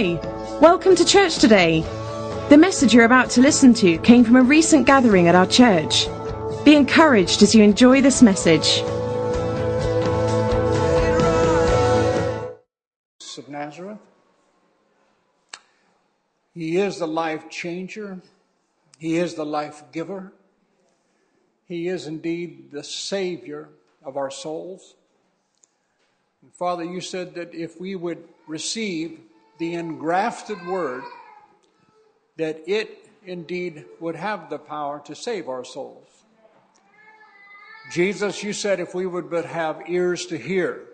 Hi, welcome to church today. The message you're about to listen to came from a recent gathering at our church. Be encouraged as you enjoy this message. of Nazareth. He is the life changer. He is the life giver. He is indeed the Savior of our souls. And Father, you said that if we would receive the engrafted word, that it indeed would have the power to save our souls. Jesus, you said if we would but have ears to hear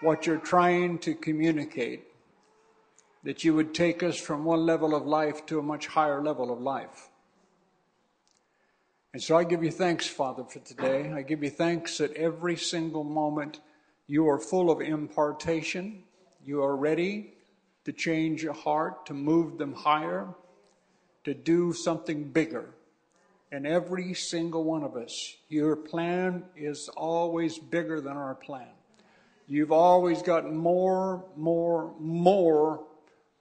what you're trying to communicate, that you would take us from one level of life to a much higher level of life. And so I give you thanks, Father, for today. I give you thanks that every single moment you are full of impartation. You are ready to change your heart, to move them higher, to do something bigger. And every single one of us, your plan is always bigger than our plan. You've always got more, more, more,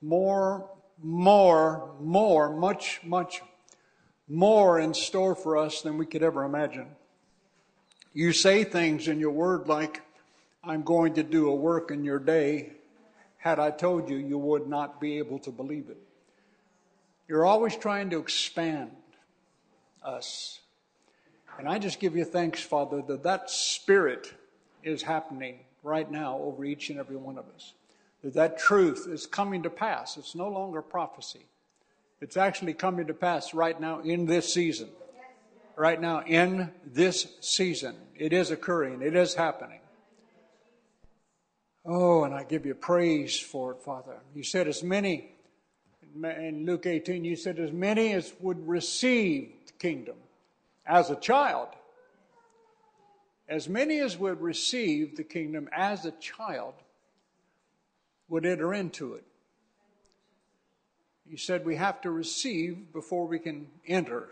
more, more, more, much, much more in store for us than we could ever imagine. You say things in your word like, I'm going to do a work in your day. Had I told you, you would not be able to believe it. You're always trying to expand us. And I just give you thanks, Father, that that spirit is happening right now over each and every one of us. That that truth is coming to pass. It's no longer prophecy. It's actually coming to pass right now in this season. Right now in this season. It is occurring. It is happening. Oh, and I give you praise for it, Father. You said as many, in Luke 18, you said as many as would receive the kingdom as a child. As many as would receive the kingdom as a child would enter into it. You said we have to receive before we can enter.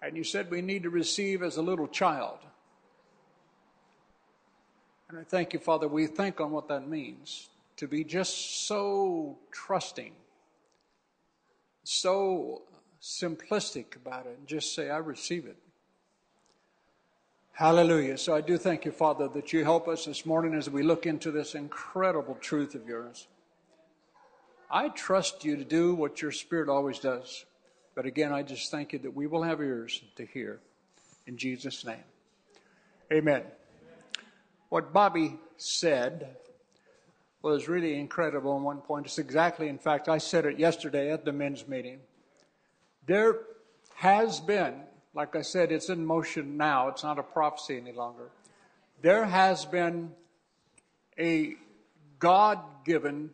And you said we need to receive as a little child. And I thank you, Father. We think on what that means to be just so trusting, so simplistic about it, and just say, I receive it. Hallelujah. So I do thank you, Father, that you help us this morning as we look into this incredible truth of yours. I trust you to do what your Spirit always does. But again, I just thank you that we will have ears to hear. In Jesus' name. Amen. What Bobby said was really incredible in one point. It's exactly, in fact, I said it yesterday at the men's meeting. There has been, like I said, it's in motion now, it's not a prophecy any longer. There has been a God given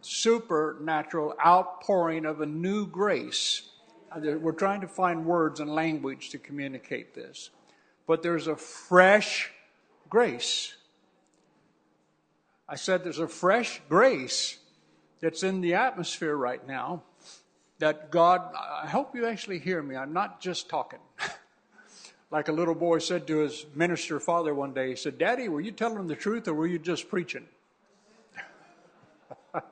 supernatural outpouring of a new grace. Uh, we're trying to find words and language to communicate this. But there's a fresh grace. I said there's a fresh grace that's in the atmosphere right now that God, I hope you actually hear me. I'm not just talking. like a little boy said to his minister father one day, he said, Daddy, were you telling the truth or were you just preaching?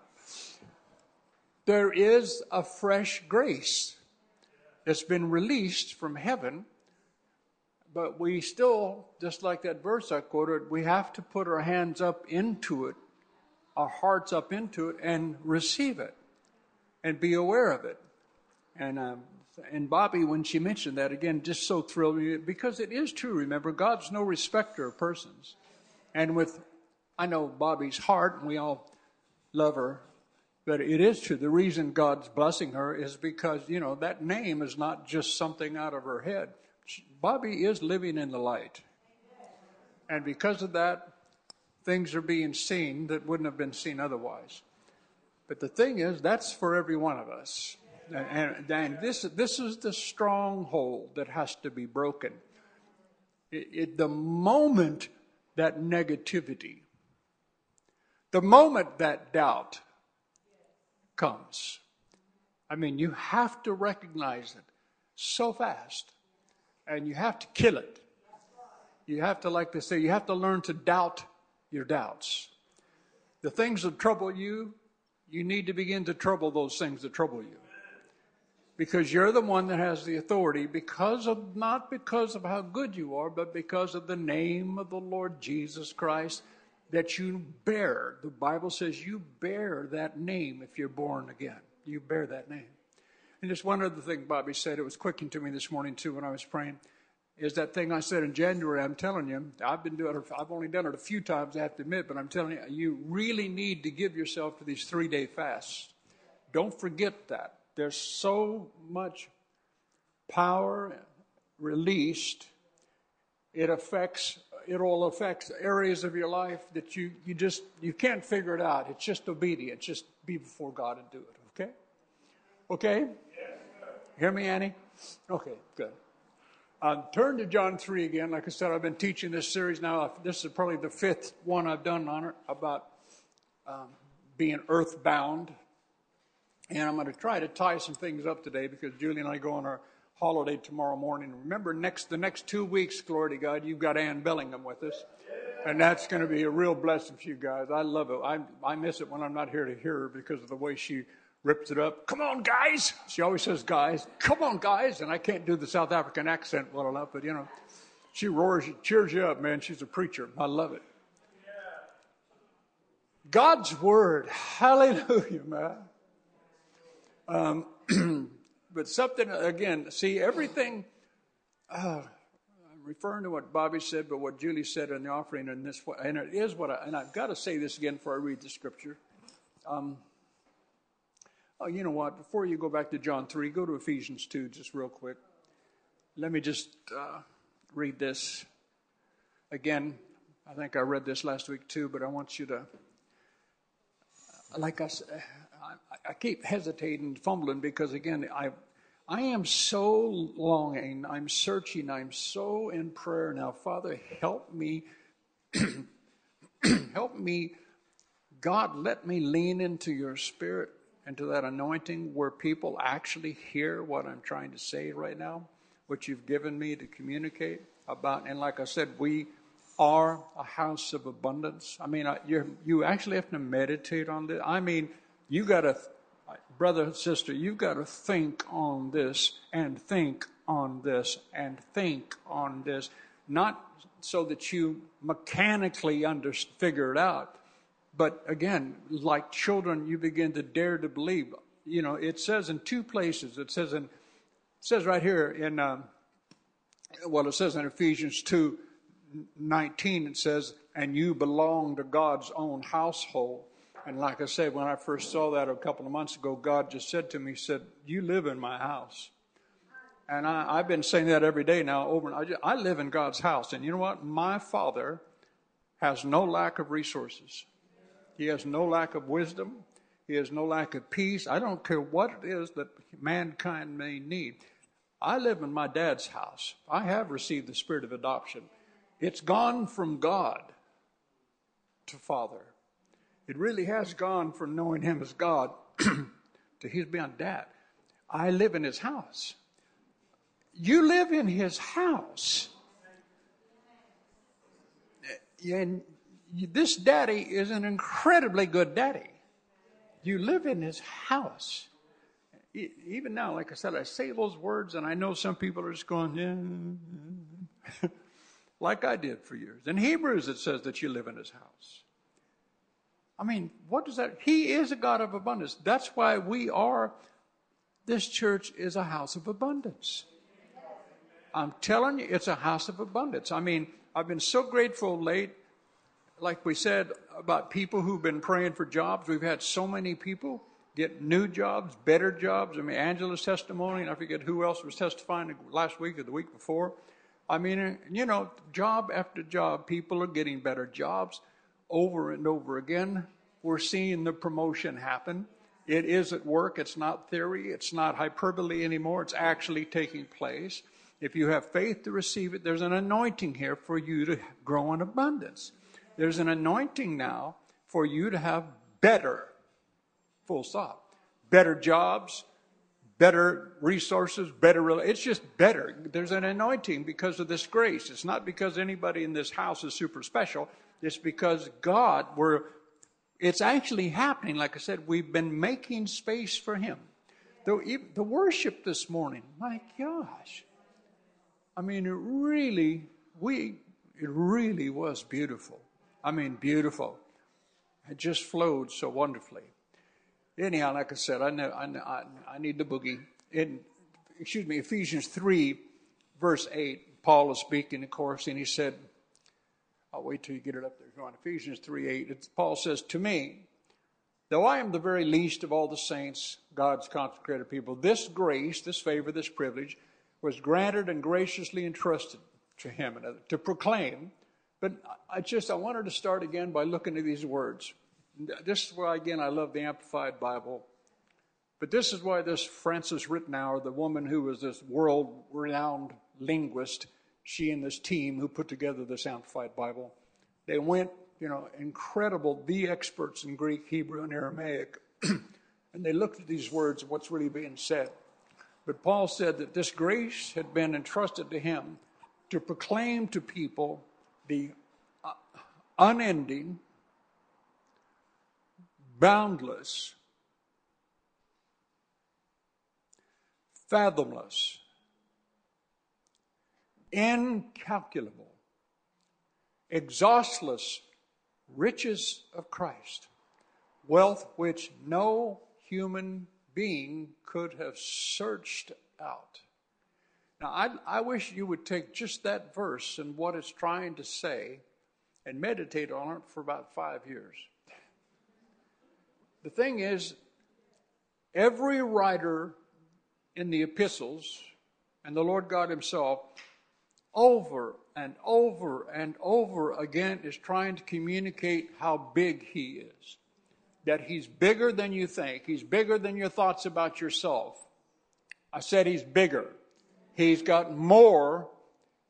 there is a fresh grace that's been released from heaven, but we still, just like that verse I quoted, we have to put our hands up into it, our hearts up into it, and receive it and be aware of it. And um, and Bobby, when she mentioned that again, just so thrilled me because it is true. Remember, God's no respecter of persons, and with I know Bobby's heart, and we all love her, but it is true. The reason God's blessing her is because, you know, that name is not just something out of her head. Bobby is living in the light. And because of that, things are being seen that wouldn't have been seen otherwise. But the thing is, that's for every one of us. And, and this, this is the stronghold that has to be broken. It, it, the moment that negativity, the moment that doubt, comes. I mean, you have to recognize it so fast, and you have to kill it. You have to, like they say, you have to learn to doubt your doubts. The things that trouble you, you need to begin to trouble those things that trouble you. Because you're the one that has the authority because of, not because of how good you are, but because of the name of the Lord Jesus Christ that you bear. The Bible says you bear that name if you're born again. You bear that name. And just one other thing Bobby said, it was quicking to me this morning too when I was praying is that thing I said in January. I'm telling you, I've been doing it. I've only done it a few times, I have to admit, but I'm telling you, you really need to give yourself to these three day fasts. Don't forget that. There's so much power released. It affects. It all affects areas of your life that you you just you can't figure it out. It's just obedience. Just be before God and do it. Okay. Okay. Hear me, Annie? Okay. Good. Uh, turn to John 3 again. Like I said, I've been teaching this series now. This is probably the fifth one I've done on it about um, being earthbound. And I'm going to try to tie some things up today because Julie and I go on our holiday tomorrow morning. Remember, next the next two weeks, glory to God, you've got Ann Bellingham with us. And that's going to be a real blessing for you guys. I love it. I, I miss it when I'm not here to hear her because of the way she rips it up. Come on, guys. She always says, guys. Come on, guys. And I can't do the South African accent well enough, but you know, she roars, she cheers you up, man. She's a preacher. I love it. God's word. Hallelujah, man. Um, but something, again, see, everything, uh, I'm referring to what Bobby said, but what Julie said in the offering, and this, and it is what I, and I've got to say this again before I read the scripture. Um, Oh, you know what? Before you go back to John 3, go to Ephesians 2 just real quick. Let me just uh, read this again. I think I read this last week too, but I want you to, like I said, I, I keep hesitating, fumbling because again, I, I am so longing, I'm searching, I'm so in prayer now. Father, help me, help me. God, let me lean into your spirit into that anointing where people actually hear what I'm trying to say right now, what you've given me to communicate about. And like I said, we are a house of abundance. I mean, you you actually have to meditate on this. I mean, you got to, brother, sister, you got to think on this and think on this and think on this, not so that you mechanically under, figure it out, but again, like children, you begin to dare to believe. You know, it says in two places. It says in, it says right here in, um, well, it says in Ephesians 2 19, it says, and you belong to God's own household. And like I said, when I first saw that a couple of months ago, God just said to me, He said, You live in my house. And I, have been saying that every day now over and I, just, I live in God's house. And you know what? My Father has no lack of resources. He has no lack of wisdom. He has no lack of peace. I don't care what it is that mankind may need. I live in my dad's house. I have received the spirit of adoption. It's gone from God to Father. It really has gone from knowing Him as God to He's beyond dad. I live in His house. You live in His house. And this daddy is an incredibly good daddy. You live in his house. Even now, like I said, I say those words, and I know some people are just going, yeah, like I did for years. In Hebrews, it says that you live in his house. I mean, what does that? He is a God of abundance. That's why we are, this church is a house of abundance. I'm telling you, it's a house of abundance. I mean, I've been so grateful late like we said about people who've been praying for jobs, we've had so many people get new jobs, better jobs. I mean, Angela's testimony, and I forget who else was testifying last week or the week before. I mean, you know, job after job, people are getting better jobs over and over again. We're seeing the promotion happen. It is at work. It's not theory. It's not hyperbole anymore. It's actually taking place. If you have faith to receive it, there's an anointing here for you to grow in abundance. There's an anointing now for you to have better, full stop, better jobs, better resources, better, it's just better. There's an anointing because of this grace. It's not because anybody in this house is super special. It's because God, we're, It's actually happening. Like I said, we've been making space for Him. The, the worship this morning, my gosh. I mean, it really, we, it really was beautiful. I mean, beautiful. It just flowed so wonderfully. Anyhow, like I said, I know, I, know, I, I need the boogie. In, excuse me, Ephesians 3, verse 8, Paul is speaking, of course, and he said, I'll wait till you get it up there. Go on, Ephesians 3, 8. Paul says, To me, though I am the very least of all the saints, God's consecrated people, this grace, this favor, this privilege was granted and graciously entrusted to him to proclaim. But I just, I wanted to start again by looking at these words. This is why, again, I love the Amplified Bible. But this is why this Frances Ritenour, the woman who was this world renowned linguist, she and this team who put together this Amplified Bible, they went, you know, incredible, the experts in Greek, Hebrew, and Aramaic, and they looked at these words, what's really being said. But Paul said that this grace had been entrusted to him to proclaim to people the uh, unending, boundless, fathomless, incalculable, exhaustless riches of Christ, wealth which no human being could have searched out. Now, I, I wish you would take just that verse and what it's trying to say and meditate on it for about five years. The thing is, every writer in the epistles and the Lord God Himself, over and over and over again, is trying to communicate how big He is. That He's bigger than you think, He's bigger than your thoughts about yourself. I said He's bigger. He's got more,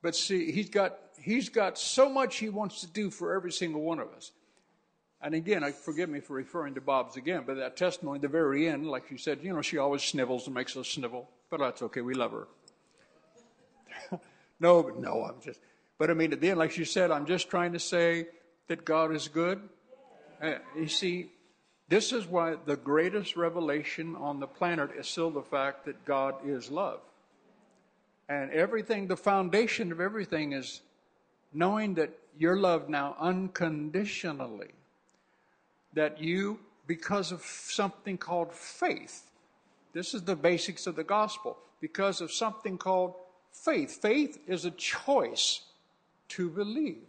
but see, He's got, he's got so much He wants to do for every single one of us. And again, forgive me for referring to Bob's again, but that testimony at the very end, like she said, you know, she always snivels and makes us snivel, but that's okay. We love her. no, but no, I'm just, but I mean, at the end, like she said, I'm just trying to say that God is good. Uh, you see, this is why the greatest revelation on the planet is still the fact that God is love. And everything, the foundation of everything is knowing that you're loved now unconditionally that you, because of something called faith, this is the basics of the gospel, because of something called faith. Faith is a choice to believe,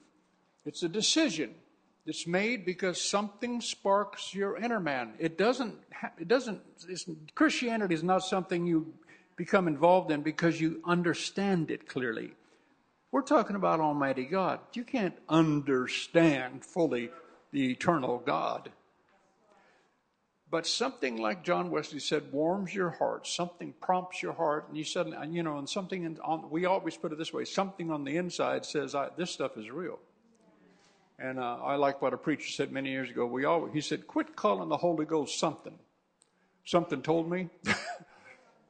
it's a decision. It's made because something sparks your inner man. It doesn't. It doesn't. Christianity is not something you become involved in because you understand it clearly. We're talking about Almighty God. You can't understand fully the eternal God. But something like John Wesley said warms your heart, something prompts your heart, and you suddenly, you know, and something in, on, we always put it this way something on the inside says, This stuff is real. And uh, I like what a preacher said many years ago. We always, he said, Quit calling the Holy Ghost something. Something told me.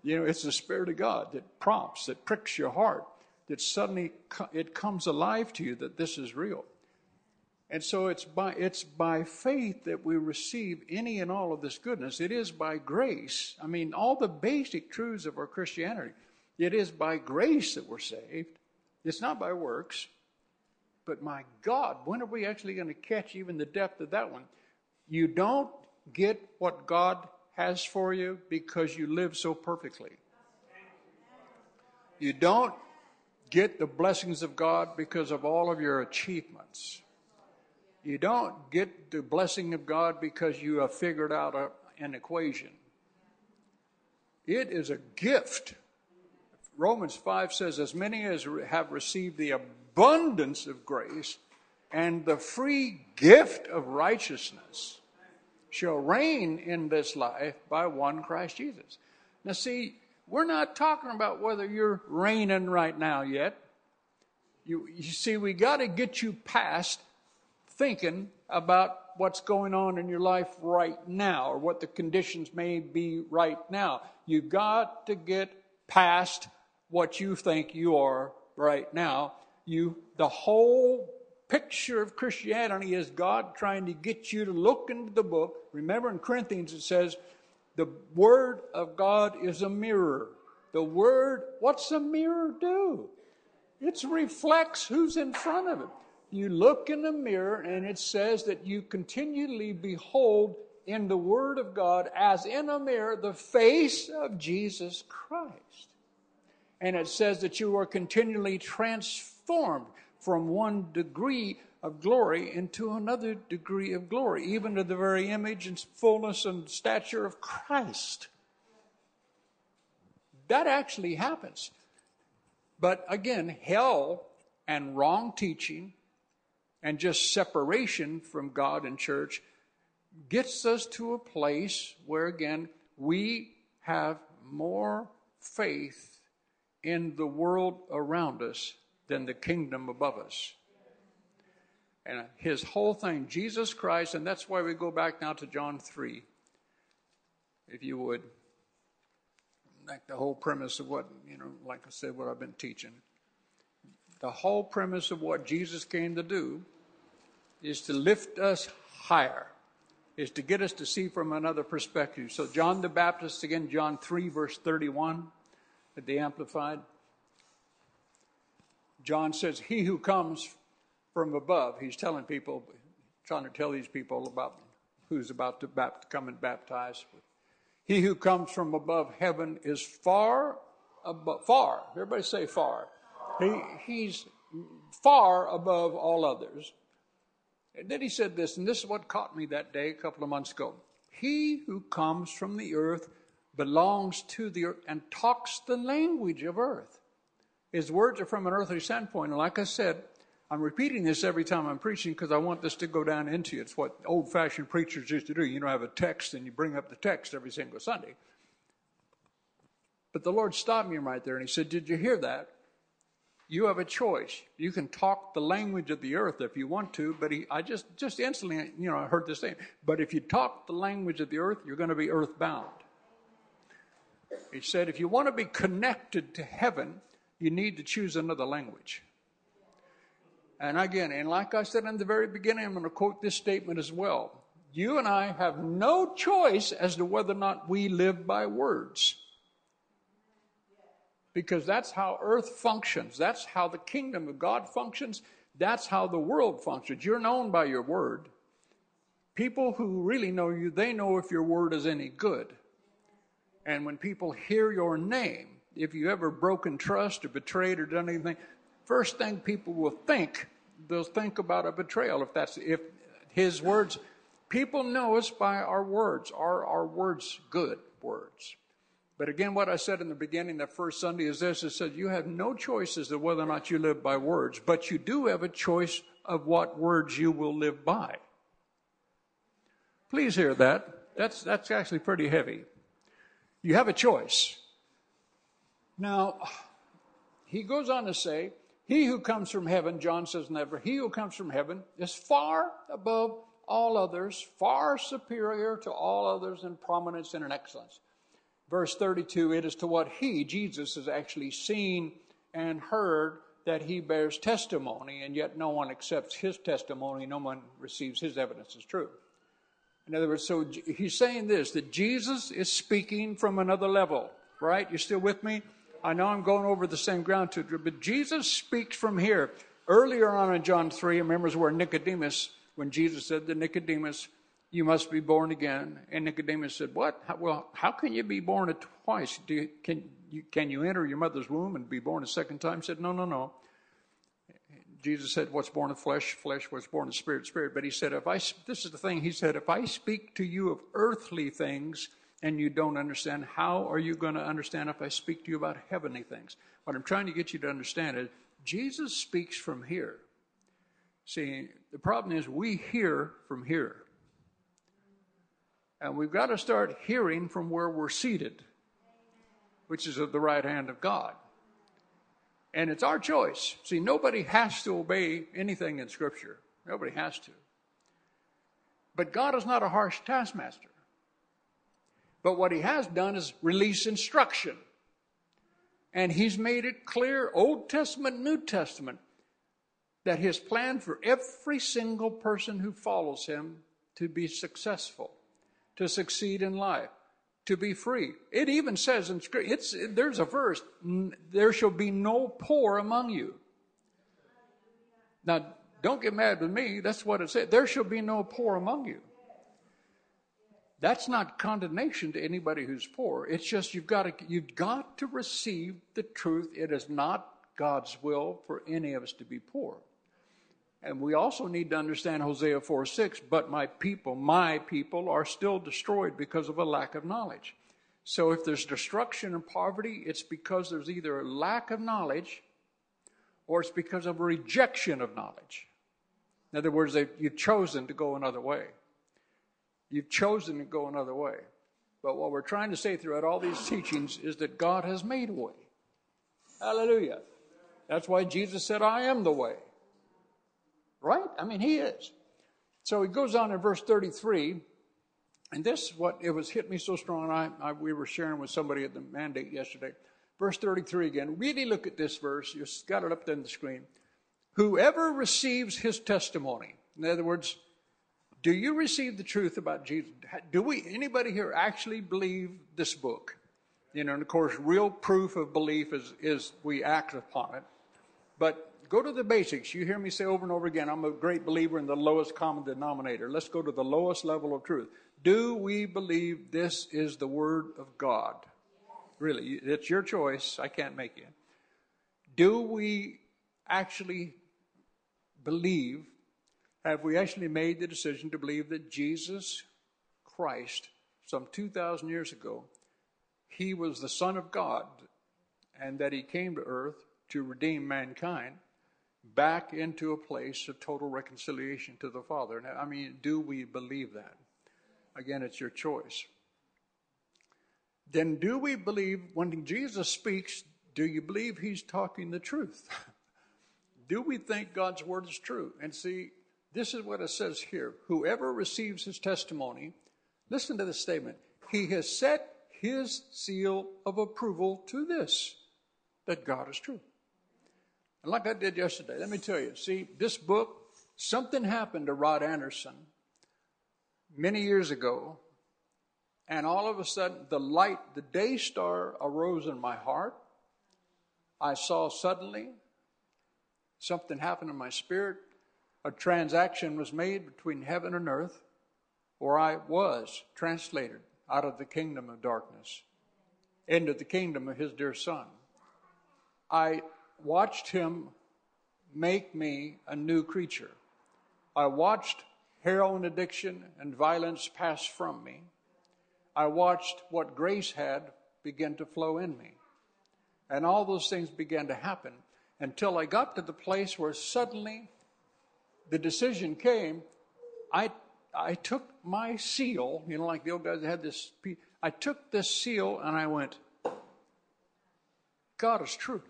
you know, it's the Spirit of God that prompts, that pricks your heart, that suddenly it comes alive to you that this is real. And so it's by, it's by faith that we receive any and all of this goodness. It is by grace. I mean, all the basic truths of our Christianity. It is by grace that we're saved. It's not by works. But my God, when are we actually going to catch even the depth of that one? You don't get what God has for you because you live so perfectly. You don't get the blessings of God because of all of your achievements. You don't get the blessing of God because you have figured out a, an equation. It is a gift. Romans 5 says, As many as have received the abundance of grace and the free gift of righteousness shall reign in this life by one Christ Jesus. Now, see, we're not talking about whether you're reigning right now yet. You, you see, we got to get you past thinking about what's going on in your life right now or what the conditions may be right now. You've got to get past what you think you are right now. You, the whole picture of Christianity is God trying to get you to look into the book. Remember in Corinthians it says, the Word of God is a mirror. The Word, what's a mirror do? It reflects who's in front of it. You look in the mirror and it says that you continually behold in the Word of God as in a mirror the face of Jesus Christ. And it says that you are continually transformed from one degree of glory into another degree of glory, even to the very image and fullness and stature of Christ. That actually happens. But again, hell and wrong teaching and just separation from God and church gets us to a place where, again, we have more faith in the world around us than the kingdom above us. And his whole thing, Jesus Christ, and that's why we go back now to John 3, if you would. Like the whole premise of what, you know, like I said, what I've been teaching. The whole premise of what Jesus came to do is to lift us higher, is to get us to see from another perspective. So, John the Baptist, again, John 3, verse 31, at the Amplified. John says, He who comes from above, he's telling people, trying to tell these people about who's about to come and baptize. He who comes from above heaven is far above, far, everybody say far. He, he's far above all others. And then he said this, and this is what caught me that day a couple of months ago. He who comes from the earth belongs to the earth and talks the language of earth. His words are from an earthly standpoint. And like I said, I'm repeating this every time I'm preaching because I want this to go down into you. It's what old fashioned preachers used to do. You know, have a text and you bring up the text every single Sunday. But the Lord stopped me right there and He said, Did you hear that? You have a choice. You can talk the language of the earth if you want to, but he, I just, just instantly, you know, I heard this thing. But if you talk the language of the earth, you're going to be earthbound. He said, if you want to be connected to heaven, you need to choose another language. And again, and like I said in the very beginning, I'm going to quote this statement as well. You and I have no choice as to whether or not we live by words. Because that's how earth functions. That's how the kingdom of God functions. That's how the world functions. You're known by your word. People who really know you, they know if your word is any good. And when people hear your name, if you ever broken trust or betrayed or done anything, first thing people will think, they'll think about a betrayal. If that's if his words, people know us by our words. Are our words good words? But again, what I said in the beginning, that first Sunday is this: it says you have no choice as to whether or not you live by words, but you do have a choice of what words you will live by. Please hear that. That's that's actually pretty heavy. You have a choice. Now, he goes on to say, He who comes from heaven, John says never, he who comes from heaven is far above all others, far superior to all others in prominence and in excellence. Verse 32 it is to what he, Jesus, has actually seen and heard that he bears testimony, and yet no one accepts his testimony, no one receives his evidence as true. In other words, so he's saying this that Jesus is speaking from another level, right? You still with me? I know I'm going over the same ground to but Jesus speaks from here. Earlier on in John 3, remember where Nicodemus, when Jesus said to Nicodemus, You must be born again. And Nicodemus said, What? How, well, how can you be born twice? You, can, you, can you enter your mother's womb and be born a second time? He said, No, no, no. Jesus said, What's born of flesh, flesh, what's born of spirit, spirit. But he said, If I, this is the thing, he said, If I speak to you of earthly things and you don't understand, how are you going to understand if I speak to you about heavenly things? What I'm trying to get you to understand is Jesus speaks from here. See, the problem is we hear from here. And we've got to start hearing from where we're seated, which is at the right hand of God. And it's our choice. See, nobody has to obey anything in Scripture. Nobody has to. But God is not a harsh taskmaster. But what He has done is release instruction. And He's made it clear, Old Testament, New Testament. that his plan for every single person who follows him to be successful, to succeed in life, to be free. It even says in scripture, there's a verse, there shall be no poor among you. Now, don't get mad with me. That's what it said. There shall be no poor among you. That's not condemnation to anybody who's poor. It's just you've got to, you've got to receive the truth. It is not God's will for any of us to be poor. And we also need to understand Hosea 4 6, but my people, my people, are still destroyed because of a lack of knowledge. So if there's destruction and poverty, it's because there's either a lack of knowledge or it's because of a rejection of knowledge. In other words, you've chosen to go another way. You've chosen to go another way. But what we're trying to say throughout all these teachings is that God has made a way. Hallelujah. That's why Jesus said, I am the way. Right? I mean, He is. So he goes on in verse 33, and this what it was hit me so strong. I, I, we were sharing with somebody at the mandate yesterday. Verse 33 again. Really look at this verse. You've got it up there on the screen. Whoever receives his testimony, in other words, do you receive the truth about Jesus? Do we, anybody here actually believe this book? You know, and of course, real proof of belief is, is we act upon it. But go to the basics. You hear me say over and over again, I'm a great believer in the lowest common denominator. Let's go to the lowest level of truth. Do we believe this is the Word of God? Really, it's your choice. I can't make it. Do we actually believe have we actually made the decision to believe that Jesus Christ, some 2,000 years ago, he was the Son of God and that he came to earth to redeem mankind back into a place of total reconciliation to the Father? Now, I mean, do we believe that? Again, it's your choice. Then, do we believe when Jesus speaks, do you believe he's talking the truth? do we think God's word is true? And see, this is what it says here Whoever receives his testimony, listen to this statement, he has set his seal of approval to this that God is true. And like I did yesterday, let me tell you see, this book, something happened to Rod Anderson many years ago, and all of a sudden the light, the day star arose in my heart. I saw suddenly something happened in my spirit a transaction was made between heaven and earth, where I was translated out of the kingdom of darkness into the kingdom of his dear son. I watched him make me a new creature. I watched heroin addiction and violence pass from me. I watched what grace had begin to flow in me. And all those things began to happen until I got to the place where suddenly the decision came, I, I took my seal, you know, like the old guys had this, I took this seal and I went, God is true.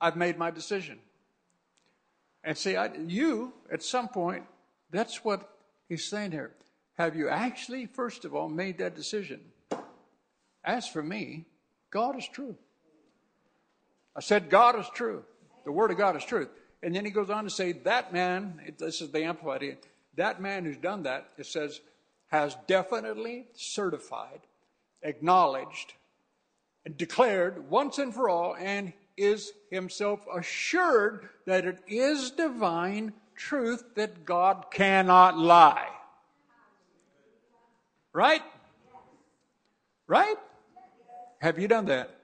I've made my decision. And see, I, you, at some point, that's what he's saying here. Have you actually, first of all, made that decision? As for me, God is true. I said, God is true. The Word of God is truth. And then he goes on to say, that man, this is the Amplified, that man who's done that, it says, has definitely certified, acknowledged, and declared once and for all, and is himself assured that it is divine truth that God cannot lie. Right? Right? Have you done that?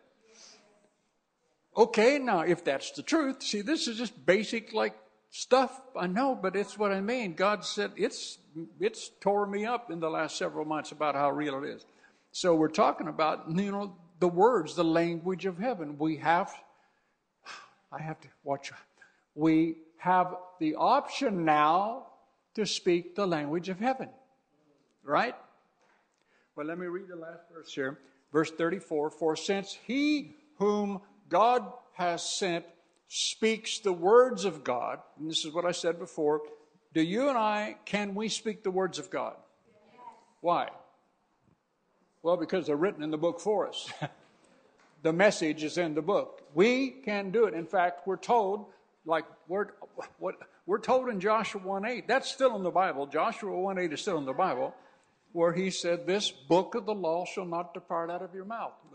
Okay, now if that's the truth, see, this is just basic like stuff. I know, but it's what I mean. God said it's it's tore me up in the last several months about how real it is. So we're talking about you know the words, the language of heaven. We have, I have to watch. We have the option now to speak the language of heaven, right? Well, let me read the last verse here, verse thirty-four. For since he whom God has sent speaks the words of God. And this is what I said before. Do you and I, can we speak the words of God? Why? Well, because they're written in the book for us. the message is in the book. We can do it. In fact, we're told like we're, what, we're told in Joshua 1 8, that's still in the Bible. Joshua 1 8 is still in the Bible, where he said, This book of the law shall not depart out of your mouth.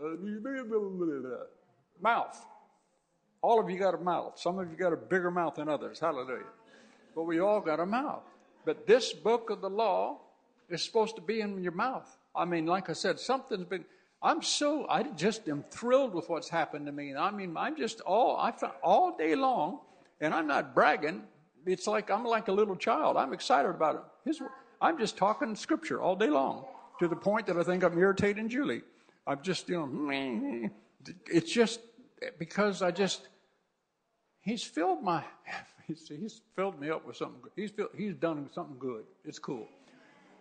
Mouth. All of you got a mouth. Some of you got a bigger mouth than others. Hallelujah. But we all got a mouth. But this book of the law is supposed to be in your mouth. I mean, like I said, something's been. I'm so I just am thrilled with what's happened to me. I mean, I'm just all I all day long, and I'm not bragging. It's like I'm like a little child. I'm excited about it. His, I'm just talking scripture all day long to the point that I think I'm irritating Julie. I'm just you know, it's just because I just he's filled my he's, filled me up with something good. He's filled, he's done something good. It's cool.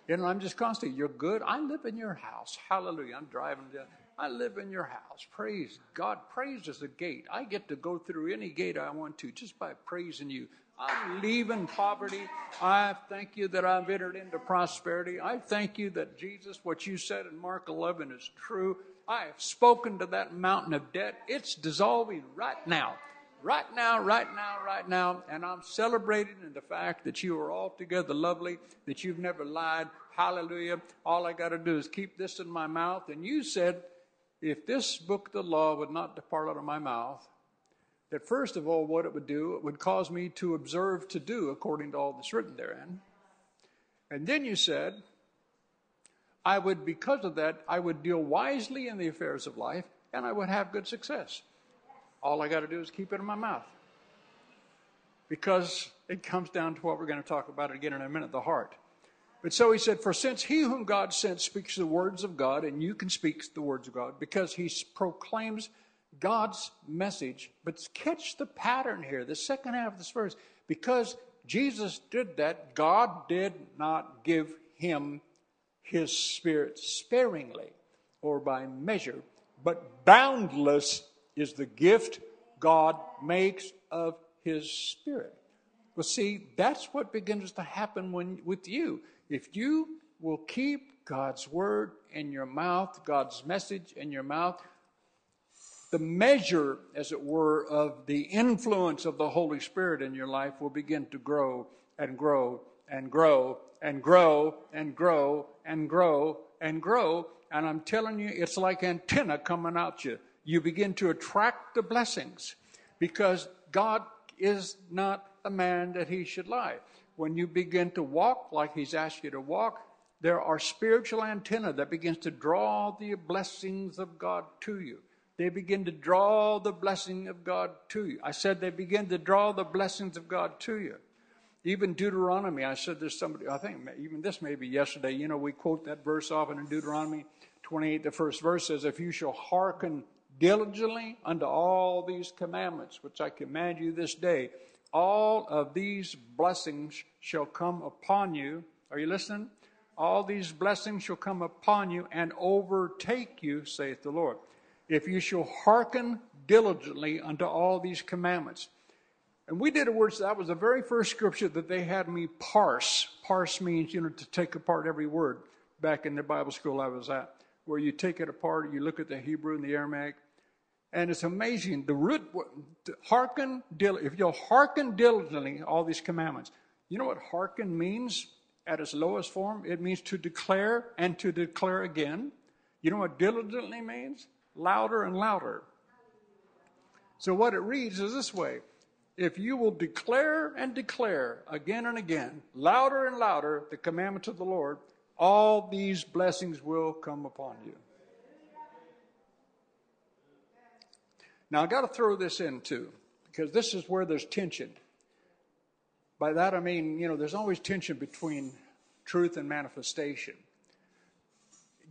You know, I'm just constantly, you're good. I live in your house. Hallelujah. I'm driving down. I live in your house. Praise God. Praise is a gate. I get to go through any gate I want to just by praising you. I'm leaving poverty. I thank you that I've entered into prosperity. I thank you that Jesus, what you said in Mark 11 is true. I have spoken to that mountain of debt. It's dissolving right now right now, right now, right now. And I'm celebrating in the fact that you are altogether lovely, that you've never lied. Hallelujah. All I got to do is keep this in my mouth. And you said, if this book the law would not depart out of my mouth, that first of all, what it would do, it would cause me to observe to do according to all that's written therein. And then you said, I would, because of that, I would deal wisely in the affairs of life and I would have good success. All I got to do is keep it in my mouth. Because it comes down to what we're going to talk about again in a minute the heart. But so he said, For since he whom God sent speaks the words of God, and you can speak the words of God, because he proclaims God's message. But catch the pattern here, the second half of this verse. Because Jesus did that, God did not give him his spirit sparingly or by measure, but boundless is the gift God makes of His Spirit. Well, see, that's what begins to happen when, with you. If you will keep God's word in your mouth, God's message in your mouth, the measure, as it were, of the influence of the Holy Spirit in your life will begin to grow and grow and grow and grow and grow and grow and grow. And I'm telling you, it's like antenna coming out you you begin to attract the blessings because God is not a man that he should lie. When you begin to walk like he's asked you to walk, there are spiritual antenna that begins to draw the blessings of God to you. They begin to draw the blessing of God to you. I said they begin to draw the blessings of God to you. Even Deuteronomy, I said there's somebody, I think even this may be yesterday, you know, we quote that verse often in Deuteronomy 28, the first verse says, If you shall hearken diligently unto all these commandments which I command you this day. All of these blessings shall come upon you. Are you listening? All these blessings shall come upon you and overtake you, saith the Lord. If you shall hearken diligently unto all these commandments. And we did a word, that was the very first scripture that they had me parse. Parse means, you know, to take apart every word back in the Bible school I was at, where you take it apart, you look at the Hebrew and the Aramaic, and it's amazing. The root, hearken, if you'll hearken diligently all these commandments. You know what hearken means at its lowest form? It means to declare and to declare again. You know what diligently means? Louder and louder. So what it reads is this way. If you will declare and declare again and again, louder and louder, the commandments of the Lord, all these blessings will come upon you. Now, I got to throw this in too, because this is where there's tension. By that I mean, you know, there's always tension between truth and manifestation.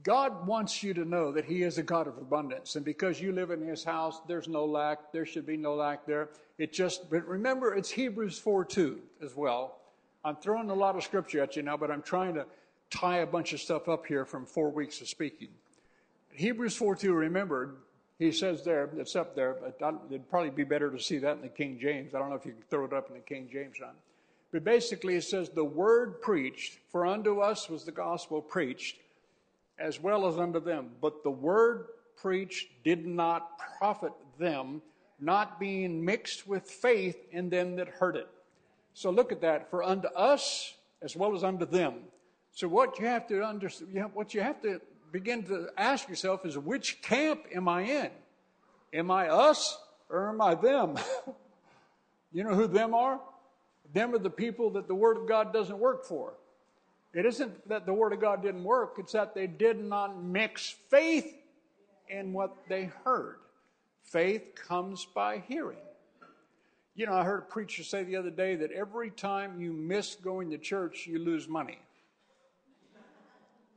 God wants you to know that He is a God of abundance. And because you live in His house, there's no lack. There should be no lack there. It just, but remember, it's Hebrews 4 2 as well. I'm throwing a lot of scripture at you now, but I'm trying to tie a bunch of stuff up here from four weeks of speaking. Hebrews 4 2, remember, he says there, it's up there, but it'd probably be better to see that in the King James. I don't know if you can throw it up in the King James, John. But basically, it says, The word preached, for unto us was the gospel preached, as well as unto them. But the word preached did not profit them, not being mixed with faith in them that heard it. So look at that. For unto us as well as unto them. So what you have to understand, what you have to begin to ask yourself is which camp am I in? Am I us or am I them? you know who them are? Them are the people that the Word of God doesn't work for. It isn't that the Word of God didn't work, it's that they did not mix faith in what they heard. Faith comes by hearing. You know, I heard a preacher say the other day that every time you miss going to church, you lose money.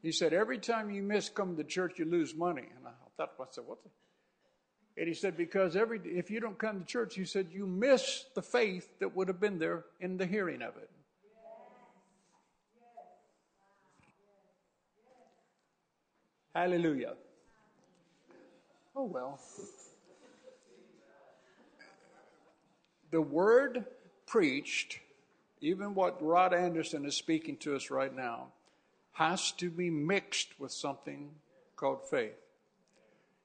He said, every time you miss coming to church, you lose money. And I thought, I said, what the? And he said, because every, if you don't come to church, he said, you miss the faith that would have been there in the hearing of it. Hallelujah. Oh, well. The word preached, even what Rod Anderson is speaking to us right now, has to be mixed with something called faith.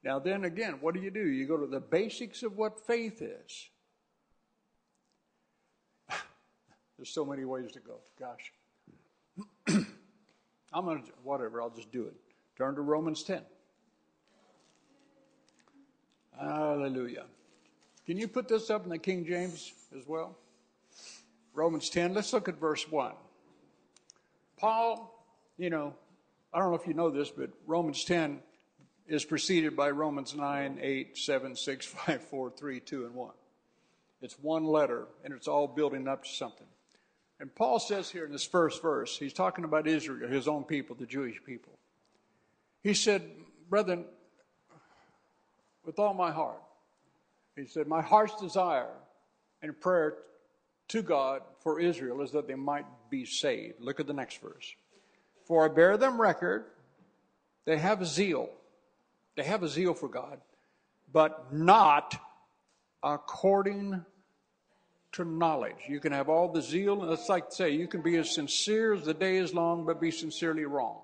Now, then again, what do you do? You go to the basics of what faith is. There's so many ways to go. Gosh. I'm going to, whatever, I'll just do it. Turn to Romans 10. Hallelujah. Can you put this up in the King James as well? Romans 10, let's look at verse 1. Paul, you know, I don't know if you know this, but Romans 10 is preceded by Romans 9, 8, 7, 6, 5, 4, 3, 2, and 1. It's one letter, and it's all building up to something. And Paul says here in this first verse, he's talking about Israel, his own people, the Jewish people. He said, Brethren, with all my heart, he said, My heart's desire and prayer to God for Israel is that they might be saved. Look at the next verse. For I bear them record, they have a zeal they have a zeal for God, but not according to knowledge. You can have all the zeal, and it's like say, you can be as sincere as the day is long, but be sincerely wrong.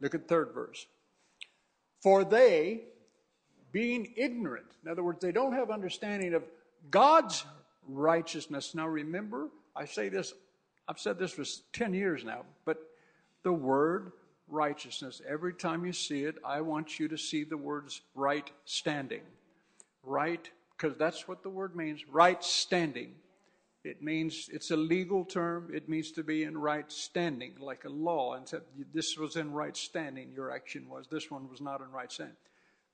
Look at third verse. For they, being ignorant, in other words, they don't have understanding of God's righteousness. Now remember, I say this, I've said this for 10 years now, but the word righteousness. Every time you see it, I want you to see the words right standing. Right, because that's what the word means right standing. It means it's a legal term. It means to be in right standing, like a law. And said this was in right standing. Your action was. This one was not in right standing.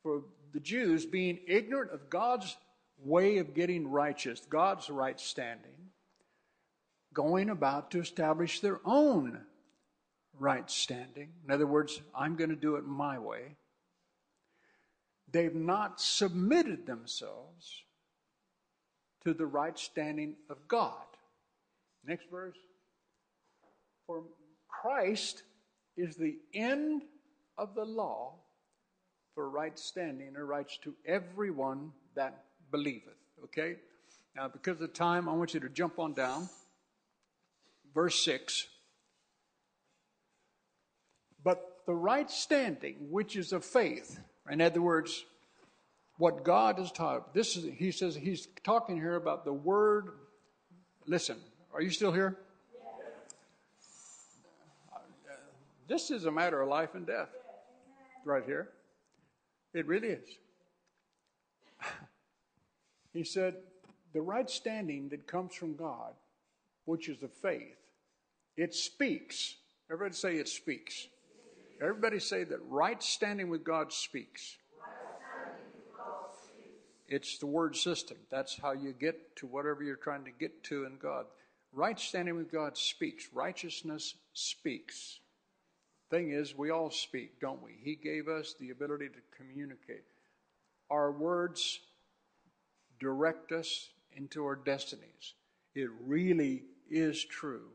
For the Jews, being ignorant of God's way of getting righteous, God's right standing, going about to establish their own right standing. In other words, I'm going to do it my way. They've not submitted themselves to the right standing of God. Next verse. For Christ is the end of the law for right standing or rights to everyone that believeth. Okay? Now, because of time, I want you to jump on down. Verse 6. But the right standing, which is of faith, in other words, what God has taught. This is he says he's talking here about the word. Listen, are you still here? This is a matter of life and death, right here. It really is. He said, the right standing that comes from God, which is the faith, it speaks. Everybody say it speaks. Everybody say that right standing with God speaks. It's the word system. That's how you get to whatever you're trying to get to in God. Right standing with God speaks. Righteousness speaks. Thing is, we all speak, don't we? He gave us the ability to communicate. Our words direct us into our destinies. It really is true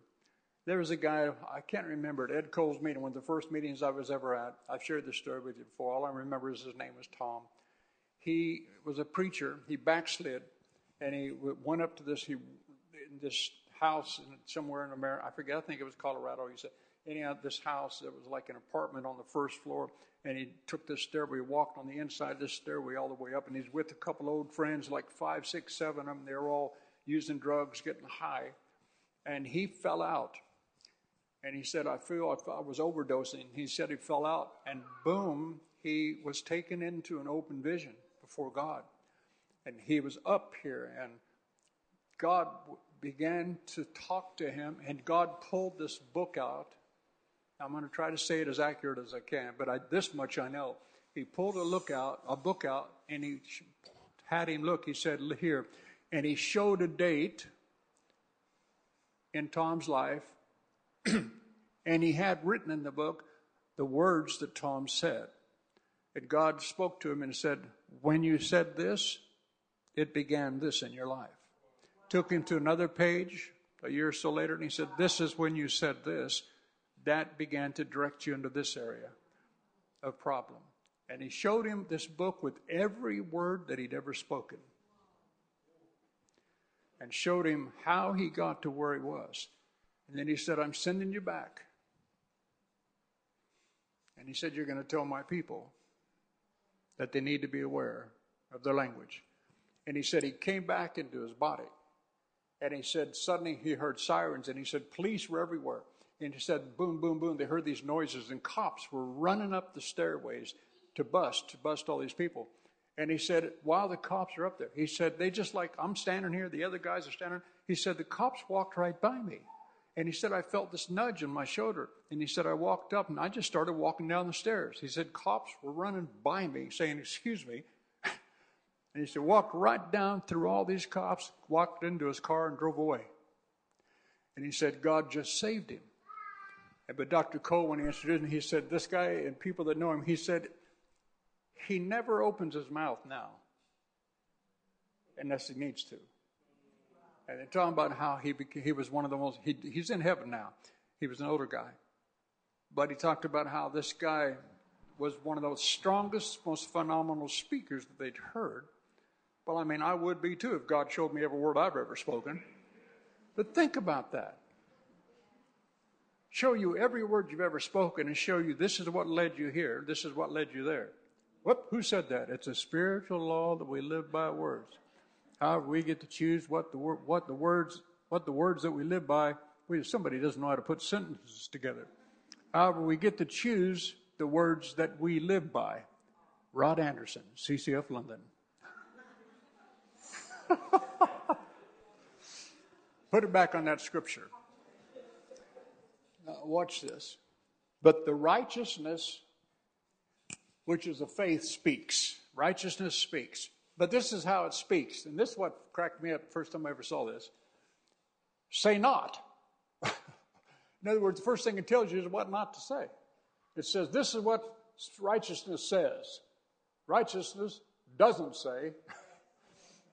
there was a guy, I can't remember it, Ed Cole's meeting, one of the first meetings I was ever at. I've shared this story with you before. All I remember is his name was Tom. He was a preacher. He backslid, and he went up to this he, in this house somewhere in America. I forget. I think it was Colorado. He said had this house that was like an apartment on the first floor. And he took this stairway, walked on the inside of this stairway all the way up. And he's with a couple old friends, like five, six, seven of them. They're all using drugs, getting high. And he fell out. And he said, I feel I was overdosing. He said he fell out. And boom, he was taken into an open vision before God. And he was up here. And God began to talk to him. And God pulled this book out I'm going to try to say it as accurate as I can, but I, this much I know. He pulled a look out, a book out, and he had him look. He said, "Here," and he showed a date in Tom's life, and he had written in the book the words that Tom said. And God spoke to him and said, "When you said this, it began this in your life." Took him to another page a year or so later, and he said, "This is when you said this." that began to direct you into this area of problem. And he showed him this book with every word that he'd ever spoken and showed him how he got to where he was. And then he said, I'm sending you back. And he said, You're going to tell my people that they need to be aware of their language. And he said, He came back into his body. And he said, Suddenly he heard sirens, and he said, Police were everywhere. And he said, boom, boom, boom. They heard these noises, and cops were running up the stairways to bust, to bust all these people. And he said, while the cops are up there, he said, they just like, I'm standing here, the other guys are standing. He said, the cops walked right by me. And he said, I felt this nudge on my shoulder. And he said, I walked up and I just started walking down the stairs. He said, cops were running by me saying, Excuse me. and he said, walked right down through all these cops, walked into his car and drove away. And he said, God just saved him. But Dr. Cole, when he introduced me, he said, This guy and people that know him, he said, he never opens his mouth now unless he needs to. And they're talking about how he, became, he was one of the most, he, he's in heaven now. He was an older guy. But he talked about how this guy was one of those strongest, most phenomenal speakers that they'd heard. Well, I mean, I would be too if God showed me every word I've ever spoken. But think about that show you every word you've ever spoken and show you this is what led you here, this is what led you there. Whoop, who said that? It's a spiritual law that we live by words. However, we get to choose what the what the words what the words that we live by. We, somebody doesn't know how to put sentences together. However, we get to choose the words that we live by. Rod Anderson, CCF London. Put it back on that scripture. Now, watch this. But the righteousness, which is the faith, speaks. Righteousness speaks. But this is how it speaks. And this is what cracked me up the first time I ever saw this. Say not. In other words, the first thing it tells you is what not to say. It says, This is what righteousness says. Righteousness doesn't say.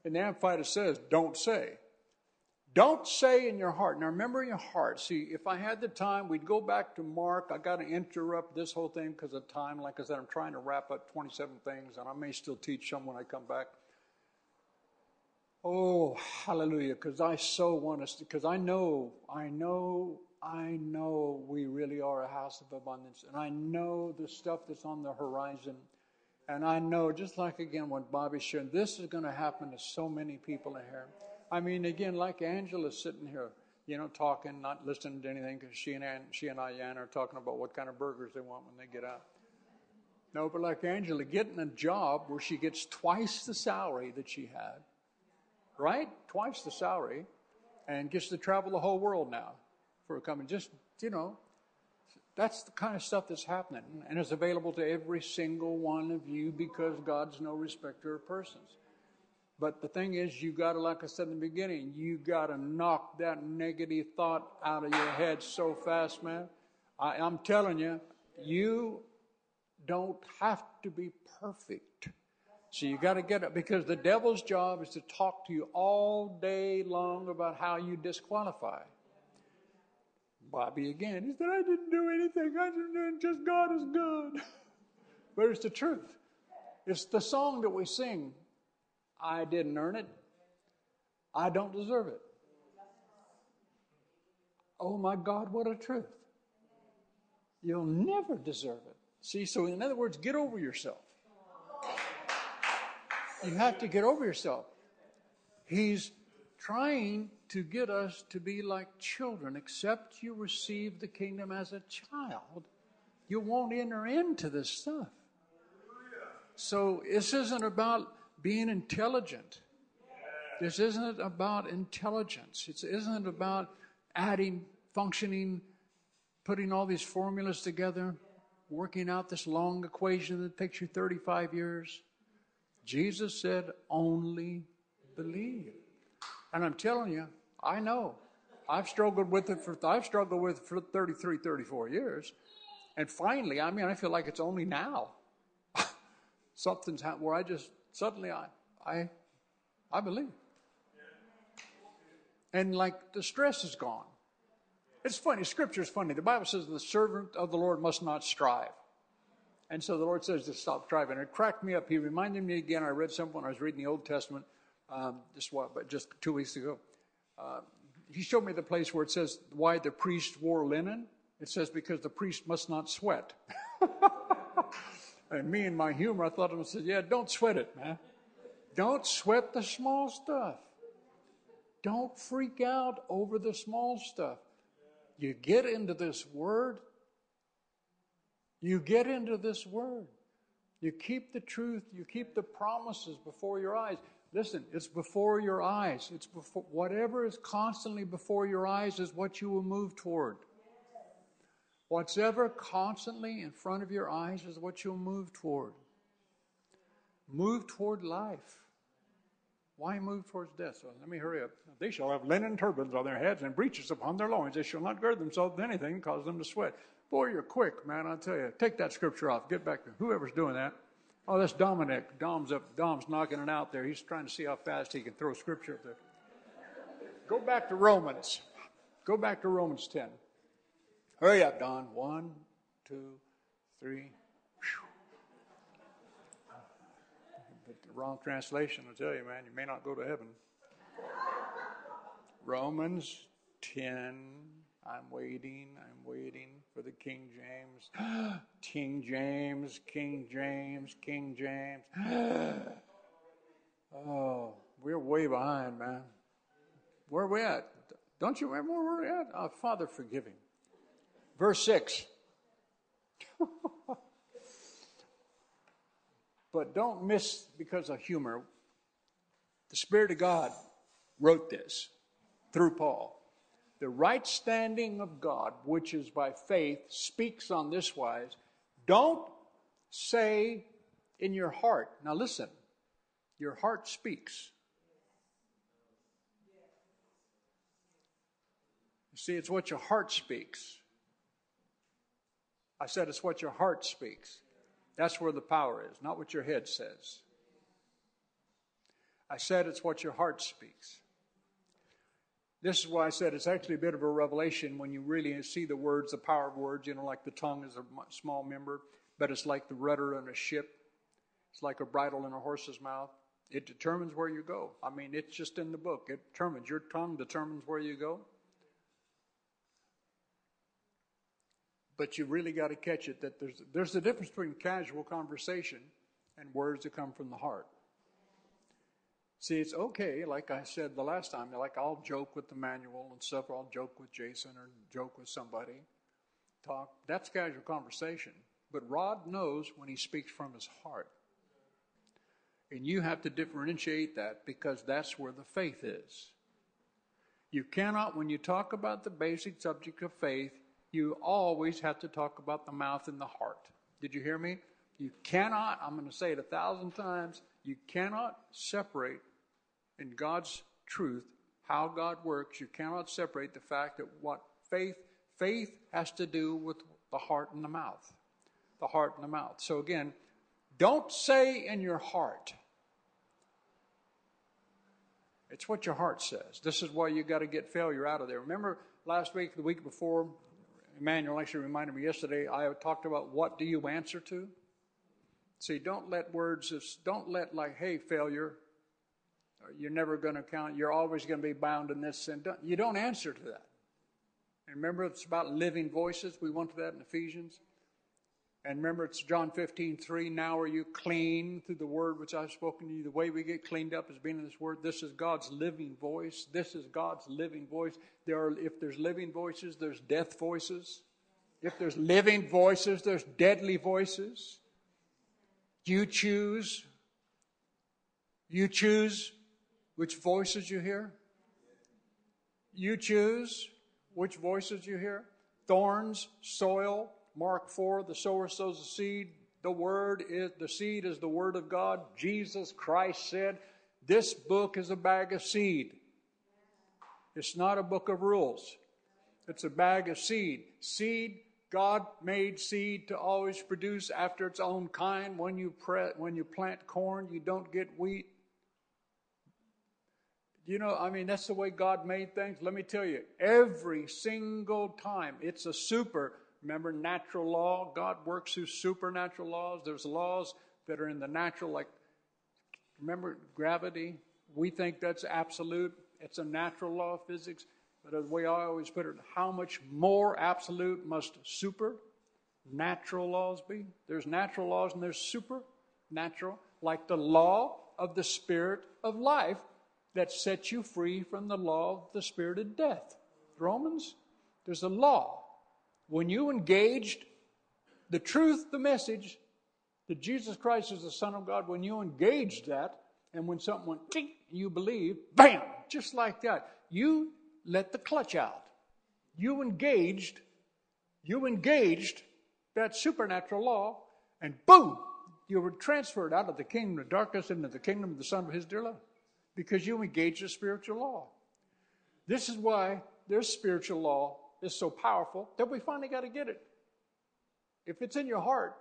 And the Amplified says, Don't say. Don't say in your heart. Now remember in your heart. See, if I had the time, we'd go back to Mark. I got to interrupt this whole thing because of time. Like I said, I'm trying to wrap up 27 things, and I may still teach some when I come back. Oh, hallelujah! Because I so want us. Because I know, I know, I know we really are a house of abundance, and I know the stuff that's on the horizon. And I know, just like again what Bobby shared, this is going to happen to so many people in here. I mean, again, like Angela's sitting here, you know, talking, not listening to anything because she and Ann, she and I, Ian are talking about what kind of burgers they want when they get out. No, but like Angela, getting a job where she gets twice the salary that she had, right? Twice the salary, and gets to travel the whole world now for a coming. Just, you know, that's the kind of stuff that's happening and it's available to every single one of you because God's no respecter of persons. But the thing is, you got to, like I said in the beginning, you got to knock that negative thought out of your head so fast, man. I, I'm telling you, you don't have to be perfect. So you got to get it because the devil's job is to talk to you all day long about how you disqualify. Bobby again, he said, I didn't do anything. I didn't do it. Just God is good. but it's the truth. It's the song that we sing I didn't earn it. I don't deserve it. Oh my God, what a truth. You'll never deserve it. See, so in other words, get over yourself. You have to get over yourself. He's trying to get us to be like children. Except you receive the kingdom as a child, you won't enter into this stuff. So this isn't about being intelligent. This isn't about intelligence. It isn't about adding, functioning, putting all these formulas together, working out this long equation that takes you 35 years. Jesus said, only believe. And I'm telling you, I know. I've struggled with it for I've struggled with it for 33, 34 years. And finally, I mean, I feel like it's only now. Something's happened where I just suddenly I I I believe. And like the stress is gone. It's funny, scripture is funny. The Bible says the servant of the Lord must not strive. And so the Lord says to stop striving. It cracked me up. He reminded me again. I read something when I was reading the Old Testament, um, just what, but just two weeks ago. Uh, he showed me the place where it says why the priest wore linen. It says because the priest must not sweat. and me and my humor, I thought to myself, yeah, don't sweat it, man. Don't sweat the small stuff. Don't freak out over the small stuff. You get into this word, you get into this word. You keep the truth, you keep the promises before your eyes. Listen, it's before your eyes. It's before whatever is constantly before your eyes is what you will move toward. What's ever constantly in front of your eyes is what you'll move toward. Move toward life. Why move towards death? So let me hurry up. They shall have linen turbans on their heads and breeches upon their loins. They shall not gird themselves with anything cause them to sweat. Boy, you're quick, man. I tell you. Take that scripture off. Get back to whoever's doing that. Oh, that's Dominic. Dom's up. Dom's knocking it out there. He's trying to see how fast he can throw scripture up there. Go back to Romans. Go back to Romans 10. Hurry up, Don. One, two, three. But the wrong translation, I tell you, man, you may not go to heaven. Romans 10. I'm waiting, I'm waiting for the King James. King James, King James, King James. oh, we're way behind, man. Where are we at? Don't you remember where we're at? Oh, Father, forgive him. Verse 6. But don't miss because of humor. The Spirit of God wrote this through Paul. The right standing of God, which is by faith, speaks on this wise. Don't say in your heart. Now listen, your heart speaks. See, it's what your heart speaks. I said it's what your heart speaks. That's where the power is, not what your head says. I said it's what your heart speaks. This is why I said it's actually a bit of a revelation when you really see the words, the power of words, you know, like the tongue is a small member, but it's like the rudder in a ship. It's like a bridle in a horse's mouth. It determines where you go. I mean, it's just in the book. It determines. Your tongue determines where you go. But you really got to catch it that there's, there's a difference between casual conversation and words that come from the heart. See, it's okay, like I said the last time, like I'll joke with Emmanuel and stuff, or I'll joke with Jason or joke with somebody, talk. That's casual conversation. But Rod knows when he speaks from his heart. And you have to differentiate that because that's where the faith is. You cannot, when you talk about the basic subject of faith, you always have to talk about the mouth and the heart. Did you hear me? You cannot, I'm going to say it a thousand times, you cannot separate in God's truth how God works. You cannot separate the fact that what faith, faith has to do with the heart and the mouth. The heart and the mouth. So again, don't say in your heart. It's what your heart says. This is why you got to get failure out of there. Remember last week, the week before, Emmanuel actually reminded me yesterday, I talked about what do you answer to? See, don't let words, don't let like, hey, failure, you're never going to count, you're always going to be bound in this sin. Don't, you don't answer to that. And remember, it's about living voices. We went to that in Ephesians. And remember, it's John 15, 3. Now are you clean through the word which I've spoken to you? The way we get cleaned up is being in this word. This is God's living voice. This is God's living voice. There are, if there's living voices, there's death voices. If there's living voices, there's deadly voices. You choose. You choose which voices you hear. You choose which voices you hear. Thorns, soil, Mark 4, the sower sows the seed. The word is, the seed is the word of God. Jesus Christ said, this book is a bag of seed. It's not a book of rules. It's a bag of seed. Seed, God made seed to always produce after its own kind. When you, pre- when you plant corn, you don't get wheat. You know, I mean, that's the way God made things. Let me tell you, every single time, it's a super Remember natural law? God works through supernatural laws. There's laws that are in the natural, like, remember gravity? We think that's absolute. It's a natural law of physics. But way I always put it, how much more absolute must supernatural laws be? There's natural laws and there's supernatural, like the law of the spirit of life that sets you free from the law of the spirit of death. Romans, there's a law when you engaged the truth, the message that Jesus Christ is the Son of God, when you engaged that, and when something went clink, you believe, bam, just like that, you let the clutch out. You engaged, you engaged that supernatural law, and boom, you were transferred out of the kingdom of darkness into the kingdom of the Son of His dear love, because you engaged the spiritual law. This is why there's spiritual law is so powerful that we finally got to get it. If it's in your heart,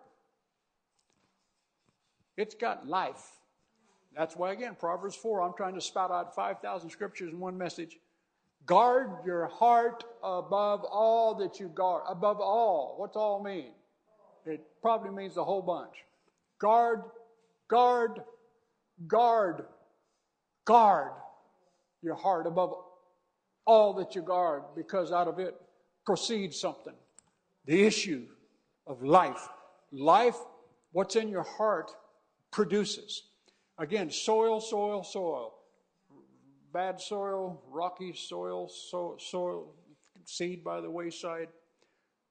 it's got life. That's why, again, Proverbs 4, I'm trying to spout out 5,000 scriptures in one message. Guard your heart above all that you guard. Above all. What's all mean? It probably means the whole bunch. Guard, guard, guard, guard your heart above all that you guard, because out of it proceeds something. The issue of life. Life, what's in your heart, produces. Again, soil, soil, soil. Bad soil, rocky soil, so, soil, seed by the wayside.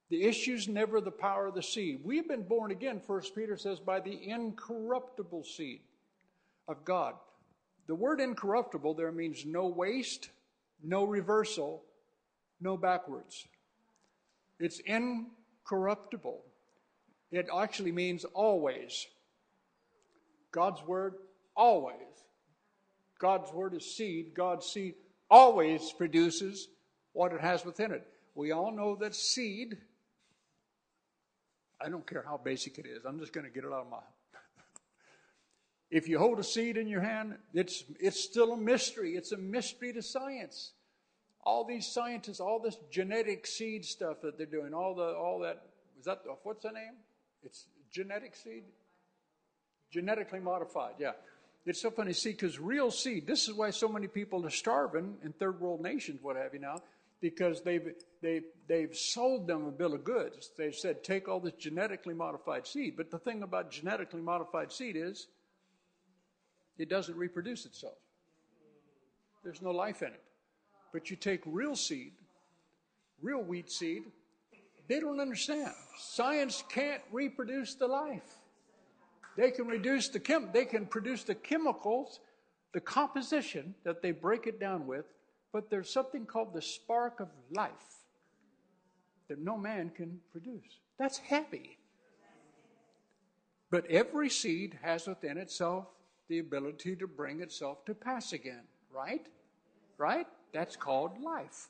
The issue's never the power of the seed. We've been born again, First Peter says, by the incorruptible seed of God. The word incorruptible there means no waste, no reversal, no backwards. It's incorruptible. It actually means always. God's word, always. God's word is seed. God's seed always produces what it has within it. We all know that seed, I don't care how basic it is, I'm just going to get it out of my. if you hold a seed in your hand, it's, it's still a mystery. It's a mystery to science all these scientists, all this genetic seed stuff that they're doing, all the all that is that uh, what's the name? It's genetic seed, genetically modified. Yeah, it's so funny see because real seed. This is why so many people are starving in third world nations, what have you now, because they've they they've sold them a bill of goods. They've said take all this genetically modified seed, but the thing about genetically modified seed is it doesn't reproduce itself. There's no life in it. But you take real seed, real wheat seed, they don't understand. Science can't reproduce the life. They can reduce the chem they can produce the chemicals, the composition that they break it down with, but there's something called the spark of life that no man can produce. That's happy. But every seed has within itself the ability to bring itself to pass again, right? Right? That's called life.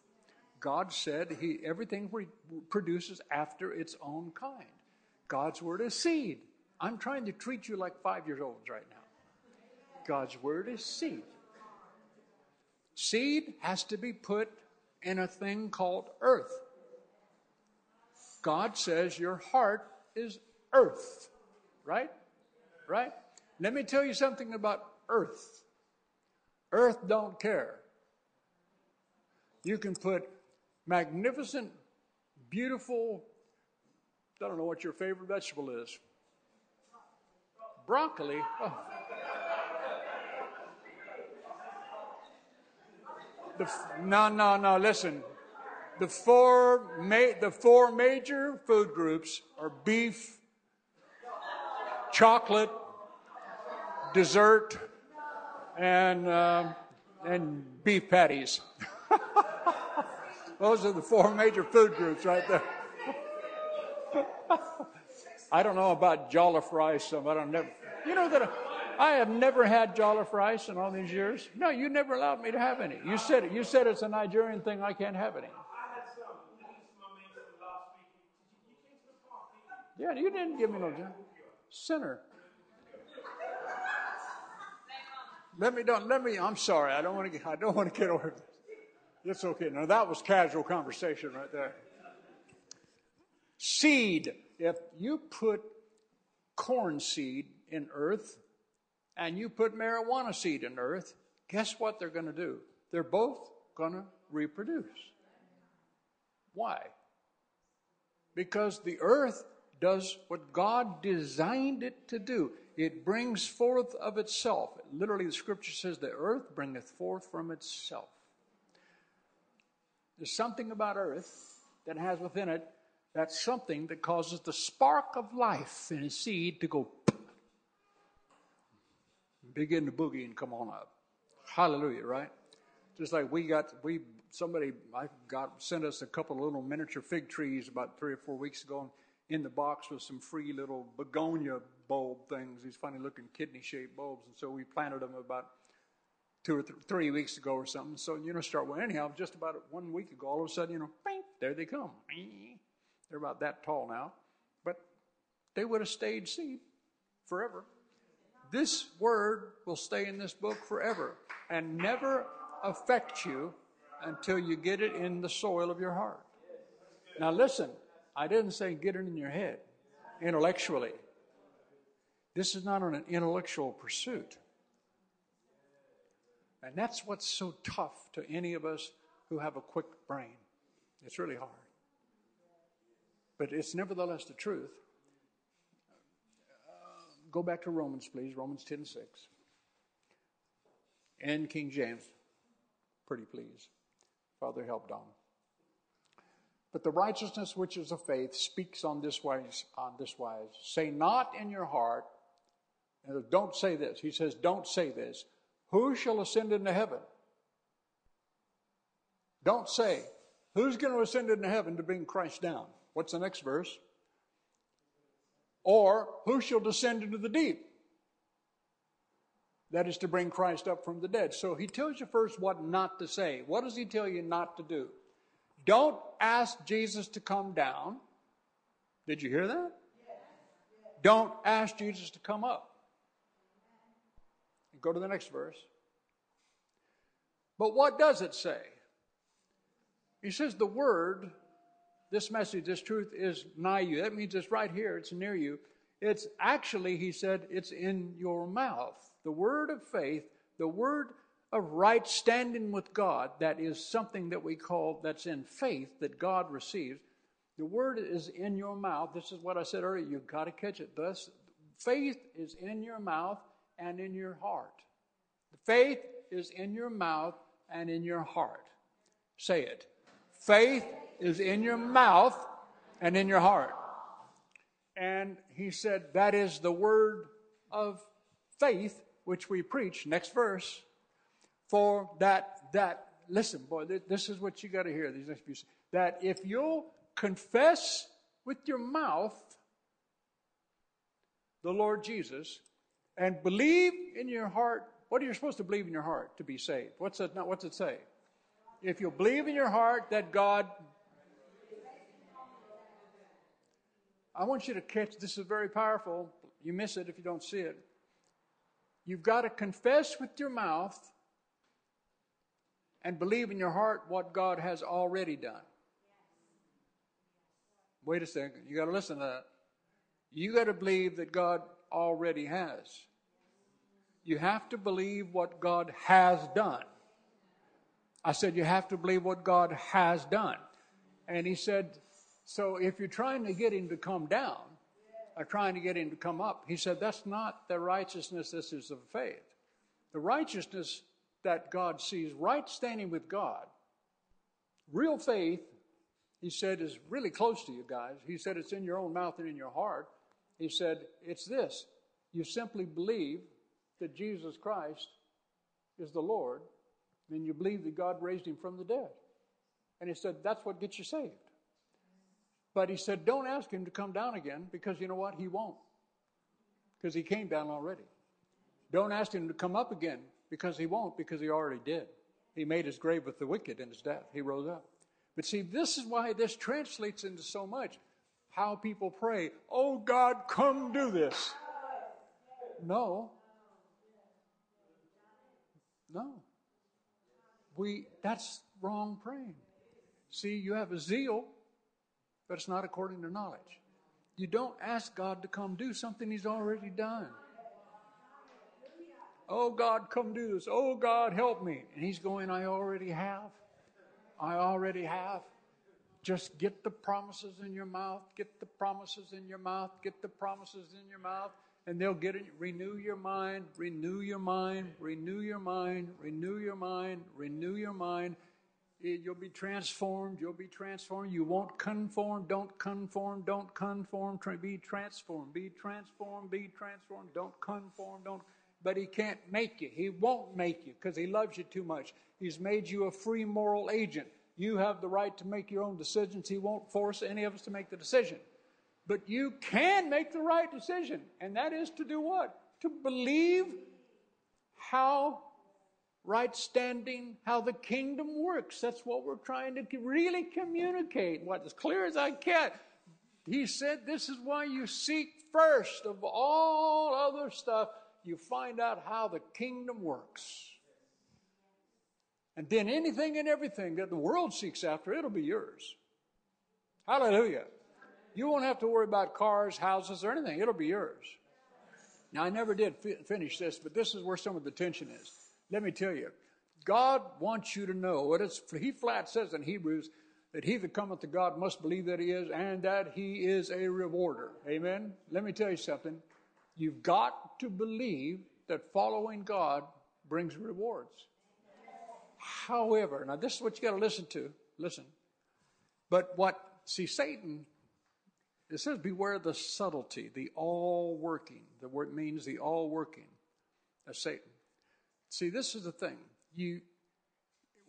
God said he, everything produces after its own kind. God's word is seed. I'm trying to treat you like five years olds right now. God's word is seed. Seed has to be put in a thing called earth. God says your heart is earth, right? Right? Let me tell you something about earth. Earth don't care. You can put magnificent beautiful, I don't know what your favorite vegetable is. Broccoli. Oh. The, no, no, no, listen. The four, ma- the four major food groups are beef, chocolate, dessert, and, um, and beef patties. Those are the four major food groups right there. I don't know about jollof rice, I never, you know that I have never had jollof rice in all these years. No, you never allowed me to have any. You said it. You said it's a Nigerian thing. I can't have any. Yeah, you didn't give me no sinner. Let me don't let me. I'm sorry. I don't want to get. I don't want to get over. It's okay. Now that was casual conversation right there. Seed. If you put corn seed in earth and you put marijuana seed in earth, guess what they're going to do? They're both going to reproduce. Why? Because the earth does what God designed it to do. It brings forth of itself. Literally, the scripture says, the earth bringeth forth from itself. There's something about earth that has within it that's something that causes the spark of life in a seed to go begin to boogie and come on up. Hallelujah, right? Just like we got, we, somebody, I got, sent us a couple of little miniature fig trees about three or four weeks ago in the box with some free little begonia bulb things, these funny looking kidney shaped bulbs. And so we planted them about two or th- three weeks ago or something. So, you know, start, well, anyhow, just about one week ago, all of a sudden, you know, there they come. They're about that tall now. But they would have stayed seed forever. This word will stay in this book forever and never affect you until you get it in the soil of your heart. Now, listen, I didn't say get it in your head intellectually. This is not an intellectual pursuit. And that's what's so tough to any of us who have a quick brain. It's really hard. But it's nevertheless the truth. Uh, go back to Romans, please. Romans 10 6. And King James. Pretty please. Father, help Don. But the righteousness which is of faith speaks on this wise, on this wise. Say not in your heart, don't say this. He says, don't say this. Who shall ascend into heaven? Don't say, who's going to ascend into heaven to bring Christ down? What's the next verse? Or who shall descend into the deep? That is to bring Christ up from the dead. So he tells you first what not to say. What does he tell you not to do? Don't ask Jesus to come down. Did you hear that? Don't ask Jesus to come up. Go to the next verse. But what does it say? He says the word, this message, this truth is nigh you. That means it's right here, it's near you. It's actually, he said, it's in your mouth. The word of faith, the word of right standing with God, that is something that we call, that's in faith that God receives. The word is in your mouth. This is what I said earlier. You've got to catch it. Thus, faith is in your mouth and in your heart. Faith is in your mouth and in your heart. Say it. Faith is in your mouth and in your heart. And he said, that is the word of faith which we preach. Next verse. For that, that, listen, boy, this is what you got to hear, these next few. That if you'll confess with your mouth the Lord Jesus and believe in your heart. What are you supposed to believe in your heart to be saved? What's it, what's it say? If you believe in your heart that God. I want you to catch this is very powerful. You miss it if you don't see it. You've got to confess with your mouth and believe in your heart what God has already done. Wait a second. You got to listen to that. You got to believe that God already has. You have to believe what God has done. I said, You have to believe what God has done. And he said, So if you're trying to get him to come down, or trying to get him to come up, he said, that's not the righteousness, this is of faith. The righteousness that God sees, right standing with God, real faith, he said, is really close to you guys. He said, it's in your own mouth and in your heart. He said, it's this you simply believe that Jesus Christ is the Lord, then you believe that God raised him from the dead. And he said, that's what gets you saved. But he said, don't ask him to come down again because you know what? He won't. Because he came down already. Don't ask him to come up again because he won't, because he already did. He made his grave with the wicked in his death. He rose up. But see, this is why this translates into so much how people pray, Oh God, come do this. No. No. We that's wrong praying. See, you have a zeal, but it's not according to knowledge. You don't ask God to come do something He's already done. Oh God, come do this. Oh God, help me. And He's going, I already have. I already have. Just get the promises in your mouth, get the promises in your mouth, get the promises in your mouth, and they'll get it. Renew your mind, renew your mind, renew your mind, renew your mind, renew your mind. You'll be transformed. You'll be transformed. You won't conform. Don't conform. Don't conform. Be transformed. Be transformed. Be transformed. Don't conform. Don't. But he can't make you. He won't make you because he loves you too much. He's made you a free moral agent. You have the right to make your own decisions. He won't force any of us to make the decision. But you can make the right decision, and that is to do what? To believe how right standing, how the kingdom works. That's what we're trying to really communicate, what as clear as I can. He said, This is why you seek first of all other stuff, you find out how the kingdom works. And then anything and everything that the world seeks after, it'll be yours. Hallelujah. You won't have to worry about cars, houses, or anything. It'll be yours. Now, I never did fi- finish this, but this is where some of the tension is. Let me tell you, God wants you to know what it's, He flat says in Hebrews that he that cometh to God must believe that he is and that he is a rewarder. Amen? Let me tell you something. You've got to believe that following God brings rewards. However, now this is what you got to listen to. Listen. But what, see, Satan, it says, beware the subtlety, the all working. The word means the all working of Satan. See, this is the thing. You,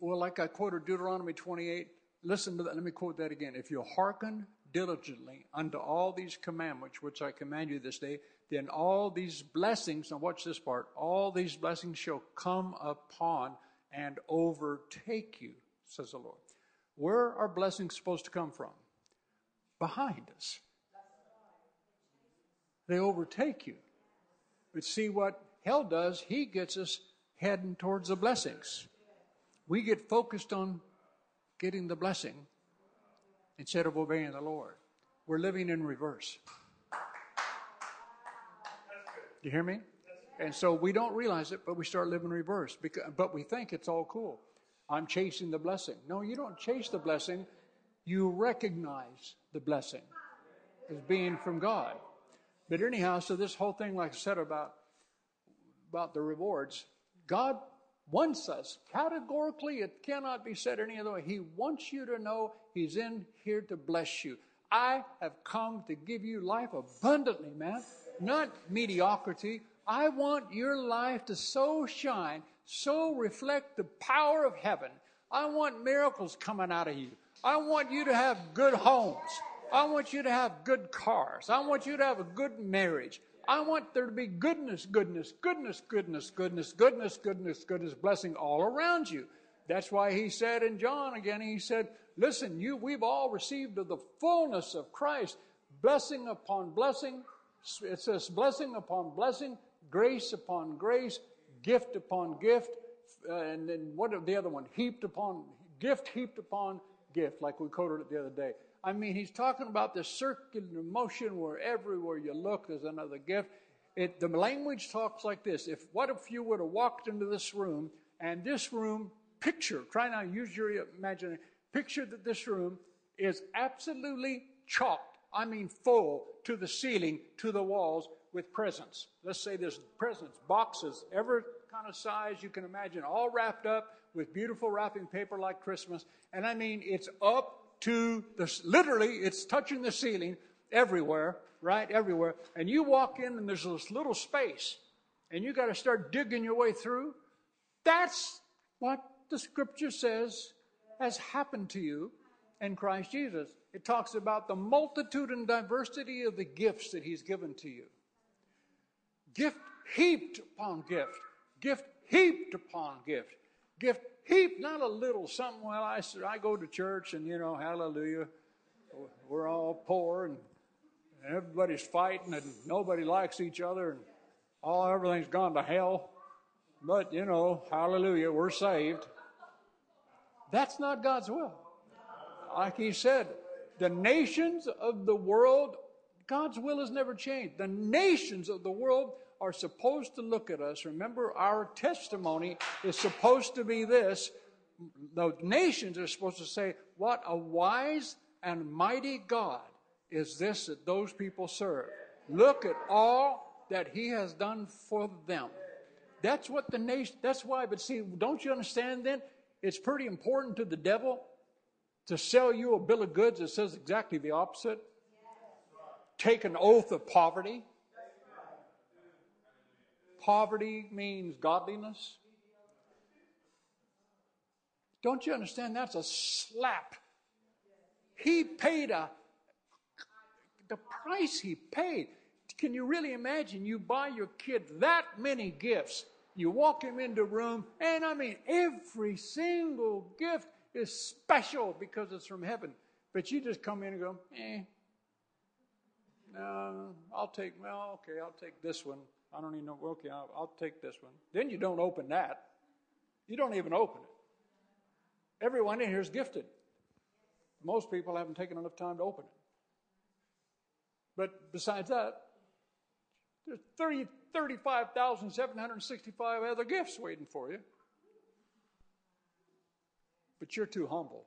well, like I quoted Deuteronomy 28, listen to that. Let me quote that again. If you hearken diligently unto all these commandments which I command you this day, then all these blessings, now watch this part, all these blessings shall come upon and overtake you, says the Lord. Where are blessings supposed to come from? Behind us. They overtake you. But see what hell does, he gets us heading towards the blessings. We get focused on getting the blessing instead of obeying the Lord. We're living in reverse. You hear me? And so we don't realize it, but we start living reverse. Because, but we think it's all cool. I'm chasing the blessing. No, you don't chase the blessing. You recognize the blessing as being from God. But anyhow, so this whole thing, like I said about, about the rewards, God wants us categorically, it cannot be said any other way. He wants you to know He's in here to bless you. I have come to give you life abundantly, man, not mediocrity. I want your life to so shine, so reflect the power of heaven. I want miracles coming out of you. I want you to have good homes. I want you to have good cars. I want you to have a good marriage. I want there to be goodness, goodness, goodness, goodness, goodness, goodness, goodness, goodness, blessing all around you. That's why he said in John again, he said, Listen, you we've all received of the fullness of Christ, blessing upon blessing. It says blessing upon blessing, grace upon grace, gift upon gift, uh, and then what the other one? Heaped upon gift, heaped upon gift, like we quoted it the other day. I mean, he's talking about this circular motion where everywhere you look, there's another gift. It, the language talks like this. If what if you would have walked into this room and this room, picture, try now, use your imagination, picture that this room is absolutely chalked, I mean full, to the ceiling, to the walls with presents. Let's say there's presents, boxes, every kind of size you can imagine, all wrapped up with beautiful wrapping paper like Christmas. And I mean, it's up to the, literally, it's touching the ceiling everywhere, right? Everywhere. And you walk in and there's this little space and you got to start digging your way through. That's what the scripture says has happened to you in Christ Jesus. It talks about the multitude and diversity of the gifts that he's given to you. Gift heaped upon gift. Gift heaped upon gift. Gift heap, not a little something. Well, I, said I go to church and, you know, hallelujah. We're all poor and everybody's fighting and nobody likes each other and all everything's gone to hell. But, you know, hallelujah, we're saved. That's not God's will. Like he said, the nations of the world, God's will has never changed. The nations of the world are supposed to look at us. Remember, our testimony is supposed to be this. The nations are supposed to say, What a wise and mighty God is this that those people serve. Look at all that He has done for them. That's what the nation, that's why, but see, don't you understand then? It's pretty important to the devil to sell you a bill of goods that says exactly the opposite. Take an oath of poverty. Poverty means godliness. Don't you understand? That's a slap. He paid a the price he paid. Can you really imagine? You buy your kid that many gifts. You walk him into a room, and I mean, every single gift is special because it's from heaven. But you just come in and go, eh, no, I'll take, well, okay, I'll take this one. I don't even know, okay, I'll, I'll take this one. Then you don't open that. You don't even open it. Everyone in here is gifted. Most people haven't taken enough time to open it. But besides that, there's 30, 35,765 other gifts waiting for you. But you're too humble.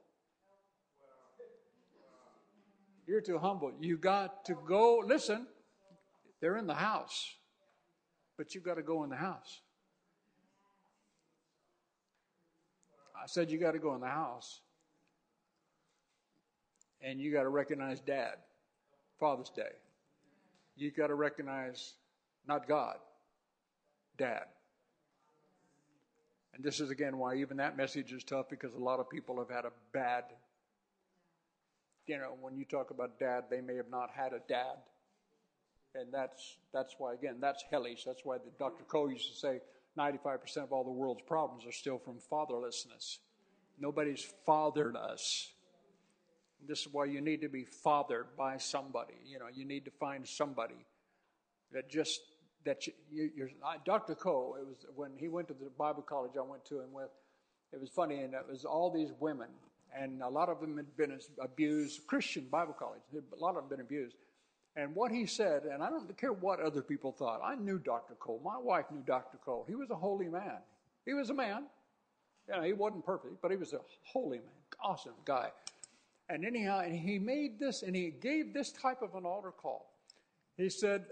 You're too humble. You got to go. Listen, they're in the house, but you've got to go in the house. I said you got to go in the house, and you got to recognize Dad, Father's Day. You got to recognize not God, Dad. And this is again why even that message is tough because a lot of people have had a bad, you know, when you talk about dad, they may have not had a dad. And that's, that's why, again, that's hellish. That's why the, Dr. Cole used to say 95% of all the world's problems are still from fatherlessness. Nobody's fathered us. This is why you need to be fathered by somebody. You know, you need to find somebody that just that you, you're, Dr. Cole, it was when he went to the Bible college I went to him with, it was funny, and it was all these women, and a lot of them had been abused, Christian Bible college, a lot of them had been abused. And what he said, and I don't care what other people thought, I knew Dr. Cole. My wife knew Dr. Cole. He was a holy man. He was a man. You know, he wasn't perfect, but he was a holy man, awesome guy. And anyhow, and he made this, and he gave this type of an altar call. He said,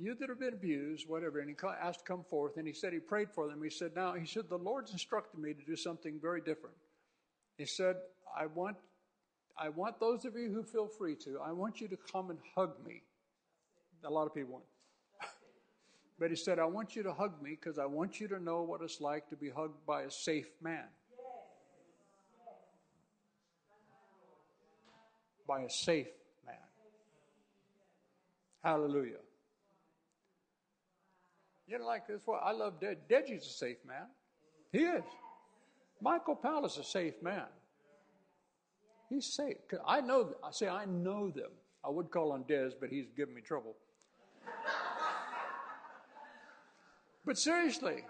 you that have been abused, whatever, and he asked to come forth, and he said he prayed for them. He said, now, he said, the Lord's instructed me to do something very different. He said, I want, I want those of you who feel free to, I want you to come and hug me. A lot of people want. but he said, I want you to hug me because I want you to know what it's like to be hugged by a safe man. By a safe man. Hallelujah. You know, like this. Well, I love Dej. Deji's a safe man. He is. Michael Powell is a safe man. He's safe. I know. I say I know them. I would call on Des, but he's giving me trouble. but seriously,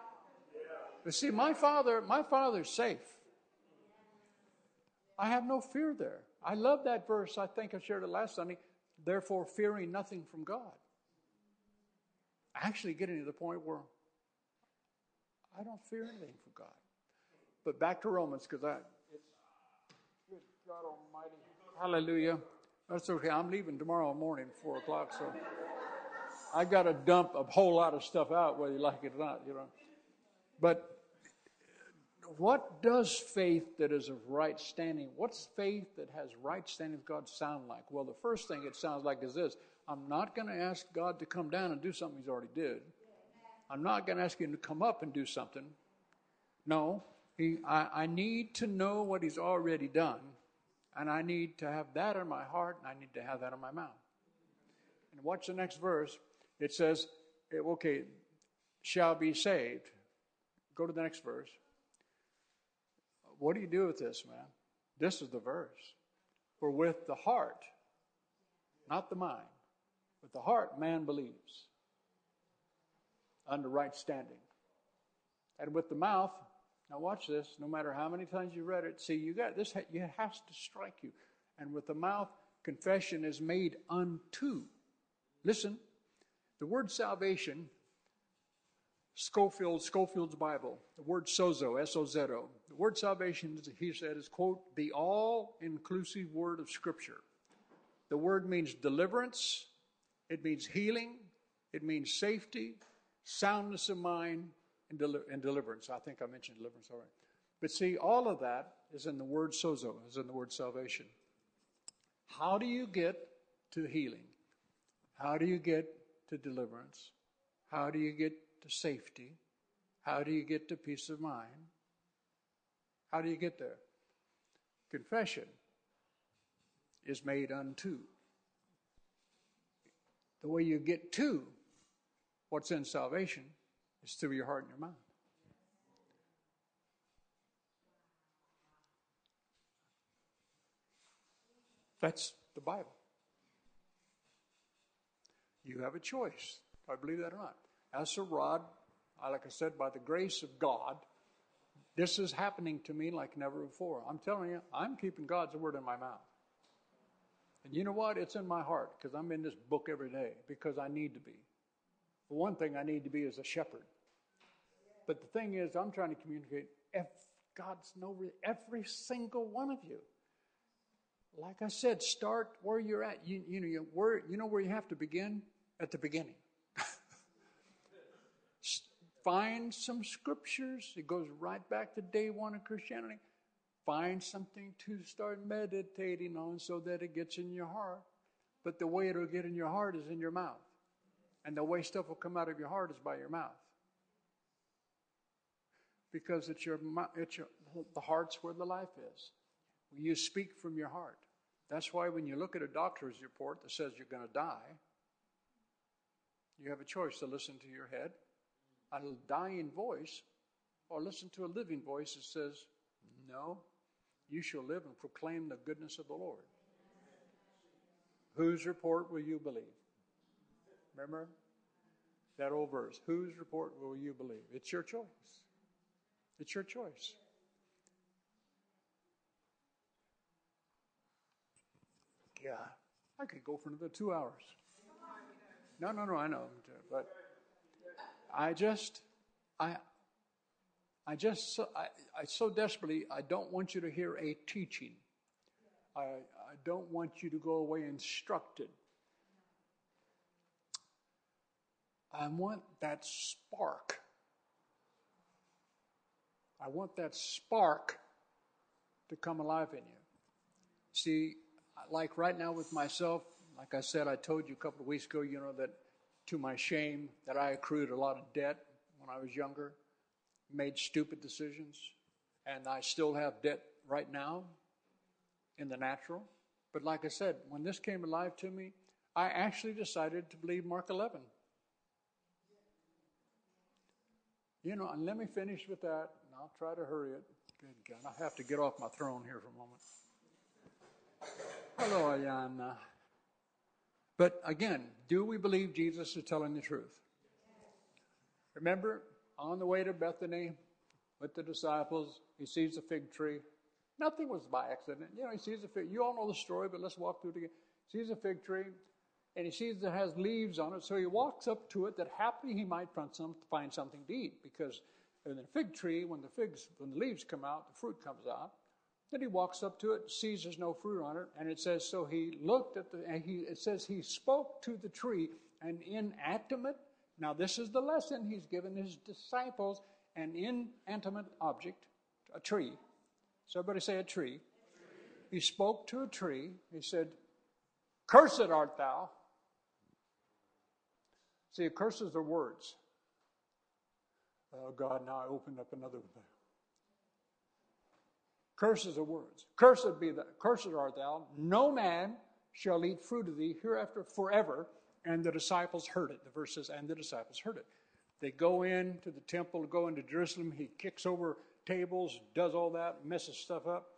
but see, my father, my father's safe. I have no fear there. I love that verse. I think I shared it last Sunday. Therefore, fearing nothing from God actually getting to the point where I don't fear anything from God. But back to Romans, because I, God Almighty. Hallelujah. That's okay. I'm leaving tomorrow morning, four o'clock. So I got to dump a whole lot of stuff out, whether you like it or not. You know, but what does faith that is of right standing? What's faith that has right standing with God sound like? Well, the first thing it sounds like is this: I'm not going to ask God to come down and do something He's already did. I'm not going to ask Him to come up and do something. No, he, I, I need to know what He's already done and I need to have that in my heart, and I need to have that in my mouth. And watch the next verse. It says, okay, shall be saved. Go to the next verse. What do you do with this, man? This is the verse. For with the heart, not the mind, with the heart man believes under right standing. And with the mouth now watch this. No matter how many times you read it, see you got this. It has to strike you. And with the mouth, confession is made unto. Listen, the word salvation. Scofield, Scofield's Bible, the word sozo, S-O-Z-O. The word salvation, he said, is, quote, the all-inclusive word of Scripture. The word means deliverance, it means healing, it means safety, soundness of mind, and, deli- and deliverance. I think I mentioned deliverance already. But see, all of that is in the word sozo, is in the word salvation. How do you get to healing? How do you get to deliverance? How do you get to safety? How do you get to peace of mind? How do you get there? Confession is made unto. The way you get to what's in salvation is through your heart and your mind. That's the Bible. You have a choice. I believe that or not. As a rod, like I said, by the grace of God, this is happening to me like never before. I'm telling you, I'm keeping God's word in my mouth. And you know what? It's in my heart because I'm in this book every day because I need to be. For one thing, I need to be as a shepherd. But the thing is, I'm trying to communicate. God's know every single one of you. Like I said, start where you're at. You, you know, you, where, you know where you have to begin? At the beginning. Find some scriptures. It goes right back to day one of Christianity. Find something to start meditating on so that it gets in your heart. But the way it'll get in your heart is in your mouth. And the way stuff will come out of your heart is by your mouth because it's your, it's your the heart's where the life is. When you speak from your heart. That's why when you look at a doctor's report that says you're going to die, you have a choice to listen to your head, a dying voice, or listen to a living voice that says, No, you shall live and proclaim the goodness of the Lord. Whose report will you believe? Remember that old verse. Whose report will you believe? It's your choice. It's your choice. Yeah, I could go for another two hours. No, no, no, I know, but I just, I, I just, I, I so desperately, I don't want you to hear a teaching. I, I don't want you to go away instructed. I want that spark I want that spark to come alive in you. See, like right now with myself, like I said, I told you a couple of weeks ago, you know, that to my shame, that I accrued a lot of debt when I was younger, made stupid decisions, and I still have debt right now in the natural. But like I said, when this came alive to me, I actually decided to believe Mark 11. You know, and let me finish with that. I'll try to hurry it. Good God. I have to get off my throne here for a moment. Hello, Ayana. But again, do we believe Jesus is telling the truth? Remember, on the way to Bethany with the disciples, he sees a fig tree. Nothing was by accident. You know, he sees a fig. You all know the story, but let's walk through it again. He sees a fig tree, and he sees it has leaves on it. So he walks up to it that happily he might find, some, find something to eat because in the fig tree, when the figs, when the leaves come out, the fruit comes out. Then he walks up to it, sees there's no fruit on it, and it says, so he looked at the, and he, it says he spoke to the tree, an inanimate. Now, this is the lesson he's given his disciples an inanimate object, a tree. So, everybody say a tree. He spoke to a tree. He said, Cursed art thou. See, curses are words. Oh, God, now I opened up another thing. Curses are words. Cursed be the cursed art thou. No man shall eat fruit of thee hereafter forever. And the disciples heard it. The verse says, and the disciples heard it. They go in to the temple, go into Jerusalem. He kicks over tables, does all that, messes stuff up.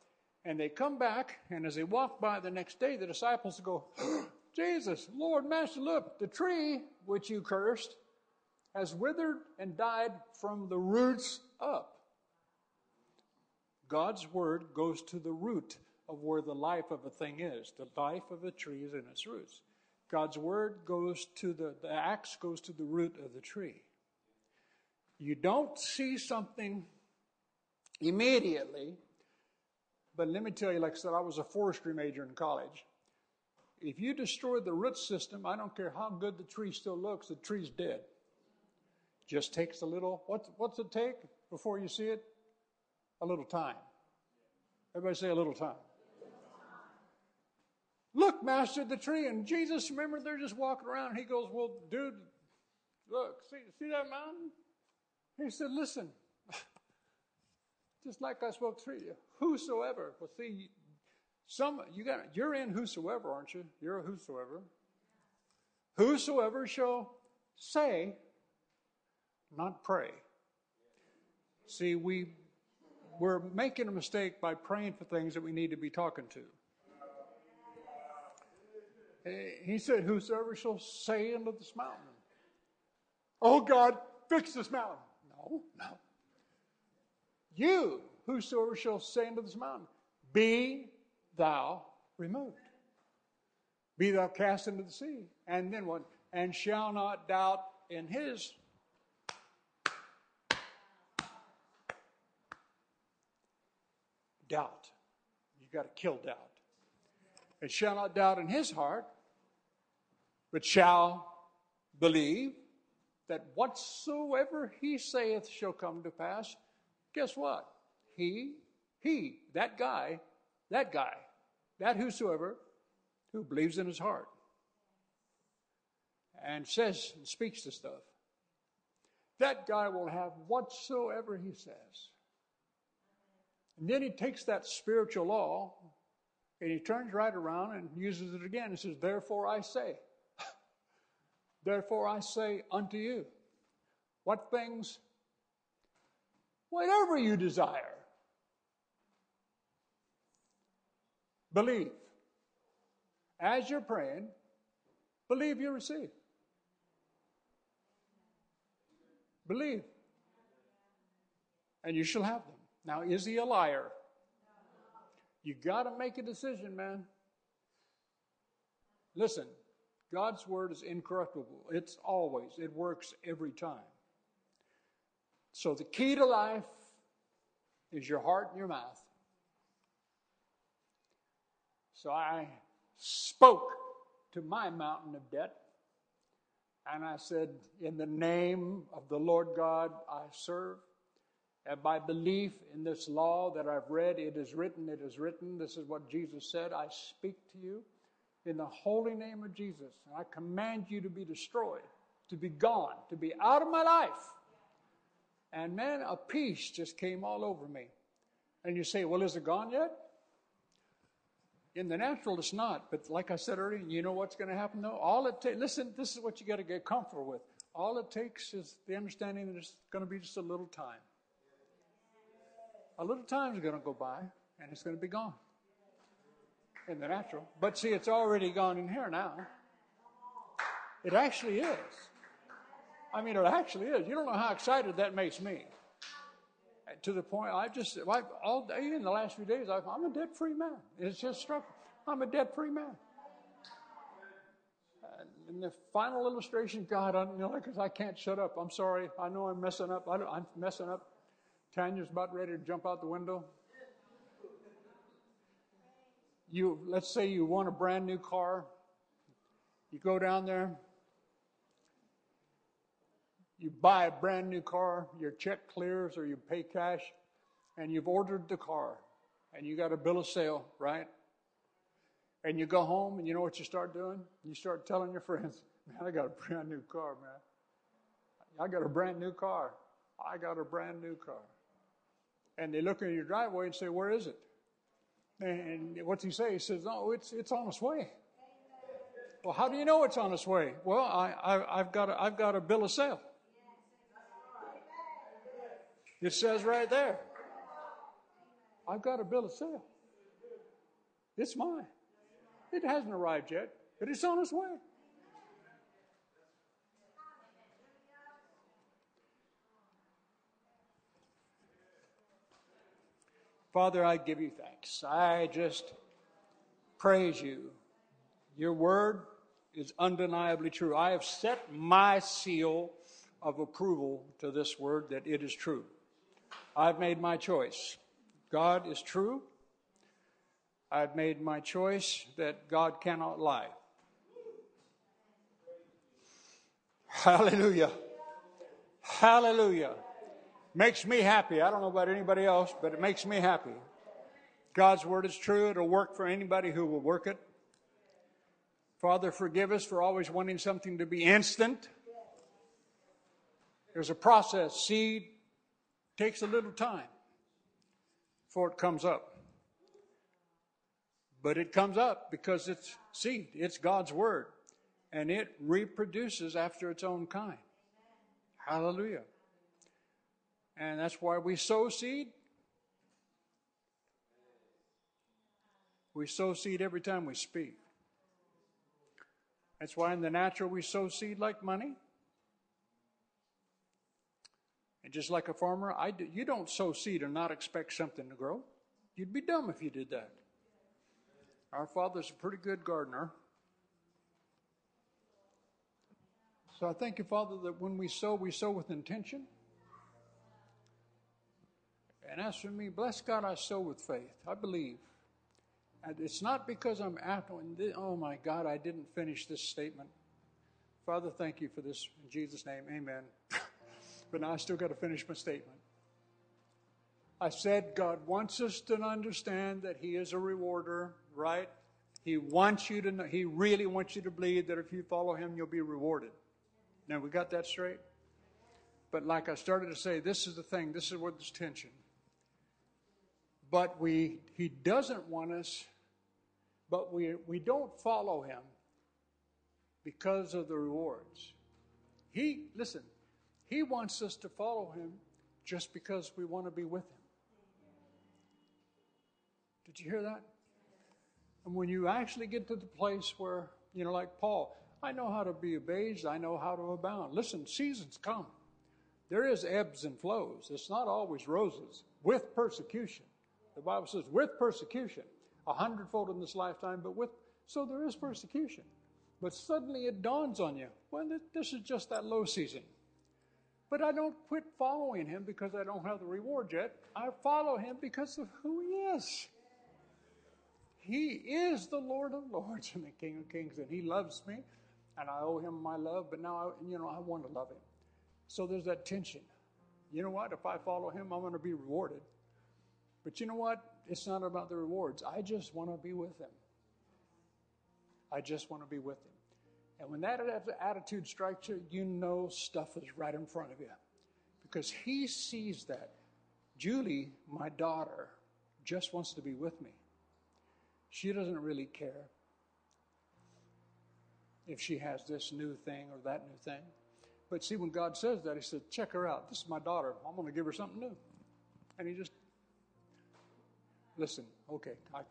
And they come back, and as they walk by the next day, the disciples go, Jesus, Lord, Master, look, the tree which you cursed has withered and died from the roots up. God's word goes to the root of where the life of a thing is. The life of a tree is in its roots. God's word goes to the, the axe goes to the root of the tree. You don't see something immediately, but let me tell you, like I said, I was a forestry major in college. If you destroy the root system, I don't care how good the tree still looks, the tree's dead. Just takes a little, what's, what's it take before you see it? A little time. Everybody say a little time. Look, Master, the tree. And Jesus, remember, they're just walking around. He goes, Well, dude, look, see, see that mountain? He said, Listen, just like I spoke to you, whosoever. Well, see, some you got you're in whosoever, aren't you? You're a whosoever. Whosoever shall say, not pray. See, we we're making a mistake by praying for things that we need to be talking to. He said, Whosoever shall say unto this mountain, Oh God, fix this mountain. No, no. You, whosoever shall say unto this mountain, Be thou removed. Be thou cast into the sea. And then what? And shall not doubt in his doubt. You got to kill doubt. And shall not doubt in his heart, but shall believe that whatsoever he saith shall come to pass. Guess what? He, he, that guy, that guy, that whosoever who believes in his heart and says and speaks the stuff, that guy will have whatsoever he says. And then he takes that spiritual law and he turns right around and uses it again. He says, Therefore I say, Therefore I say unto you, what things, whatever you desire, believe. As you're praying, believe you receive. Believe. And you shall have them. Now, is he a liar? You got to make a decision, man. Listen, God's word is incorruptible. It's always, it works every time. So the key to life is your heart and your mouth. So I spoke to my mountain of debt and I said, In the name of the Lord God I serve, and by belief in this law that I've read, it is written, it is written. This is what Jesus said. I speak to you in the holy name of Jesus. And I command you to be destroyed, to be gone, to be out of my life. And man, a peace just came all over me. And you say, well, is it gone yet? In the natural, it's not. But like I said earlier, you know what's going to happen though? All it takes, listen, this is what you got to get comfortable with. All it takes is the understanding that it's going to be just a little time. A little time is going to go by and it's going to be gone in the natural. But see, it's already gone in here now. It actually is. I mean, it actually is. You don't know how excited that makes me. To the point, I just, I, all day in the last few days, I, I'm a debt free man. It's just struck. I'm a debt free man. Uh, and the final illustration, God, I, you know, because I can't shut up. I'm sorry. I know I'm messing up. I, I'm messing up. Tanya's about ready to jump out the window. you let's say you want a brand new car. You go down there, you buy a brand new car, your check clears or you pay cash, and you've ordered the car, and you got a bill of sale, right? And you go home, and you know what you start doing? You start telling your friends, Man, I got a brand new car, man. I got a brand new car. I got a brand new car. And they look in your driveway and say, Where is it? And what's he say? He says, No, it's, it's on its way. Well, how do you know it's on its way? Well, I, I, have got a, I've got a bill of sale. It says right there. I've got a bill of sale. It's mine. It hasn't arrived yet, but it's on its way. Father, I give you thanks. I just praise you. Your word is undeniably true. I have set my seal of approval to this word that it is true. I've made my choice. God is true. I've made my choice that God cannot lie. Hallelujah. Hallelujah. Makes me happy. I don't know about anybody else, but it makes me happy. God's word is true. It'll work for anybody who will work it. Father, forgive us for always wanting something to be instant. There's a process. Seed takes a little time before it comes up. But it comes up because it's seed, it's God's word, and it reproduces after its own kind. Hallelujah. And that's why we sow seed. We sow seed every time we speak. That's why in the natural we sow seed like money. And just like a farmer, I do, you don't sow seed and not expect something to grow. You'd be dumb if you did that. Our Father's a pretty good gardener. So I thank you, Father, that when we sow, we sow with intention. And as for me, bless God, I sow with faith. I believe. And it's not because I'm after, oh, oh my God, I didn't finish this statement. Father, thank you for this. In Jesus' name, amen. but now I still got to finish my statement. I said God wants us to understand that He is a rewarder, right? He wants you to know, He really wants you to believe that if you follow Him, you'll be rewarded. Now, we got that straight? But like I started to say, this is the thing, this is where there's tension but we he doesn't want us but we we don't follow him because of the rewards he listen he wants us to follow him just because we want to be with him. Did you hear that? And when you actually get to the place where you know like paul i know how to be abased. I know how to abound. Listen seasons come. There is ebbs and flows. It's not always roses. With persecution. The Bible says, with persecution, a hundredfold in this lifetime, but with, so there is persecution. But suddenly it dawns on you, well, this is just that low season. But I don't quit following him because I don't have the reward yet. I follow him because of who he is. He is the Lord of Lords and the King of Kings, and He loves me, and I owe Him my love. But now, I, you know, I want to love Him. So there's that tension. You know what? If I follow Him, I'm going to be rewarded. But you know what? It's not about the rewards. I just want to be with Him. I just want to be with Him. And when that attitude strikes you, you know stuff is right in front of you. Because He sees that. Julie, my daughter, just wants to be with me. She doesn't really care if she has this new thing or that new thing. But see, when God says that, He said, Check her out. This is my daughter. I'm going to give her something new. And He just Listen, okay, I'm,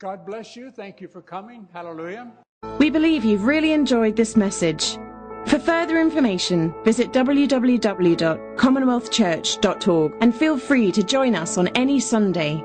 God bless you. Thank you for coming. Hallelujah. We believe you've really enjoyed this message. For further information, visit www.commonwealthchurch.org and feel free to join us on any Sunday.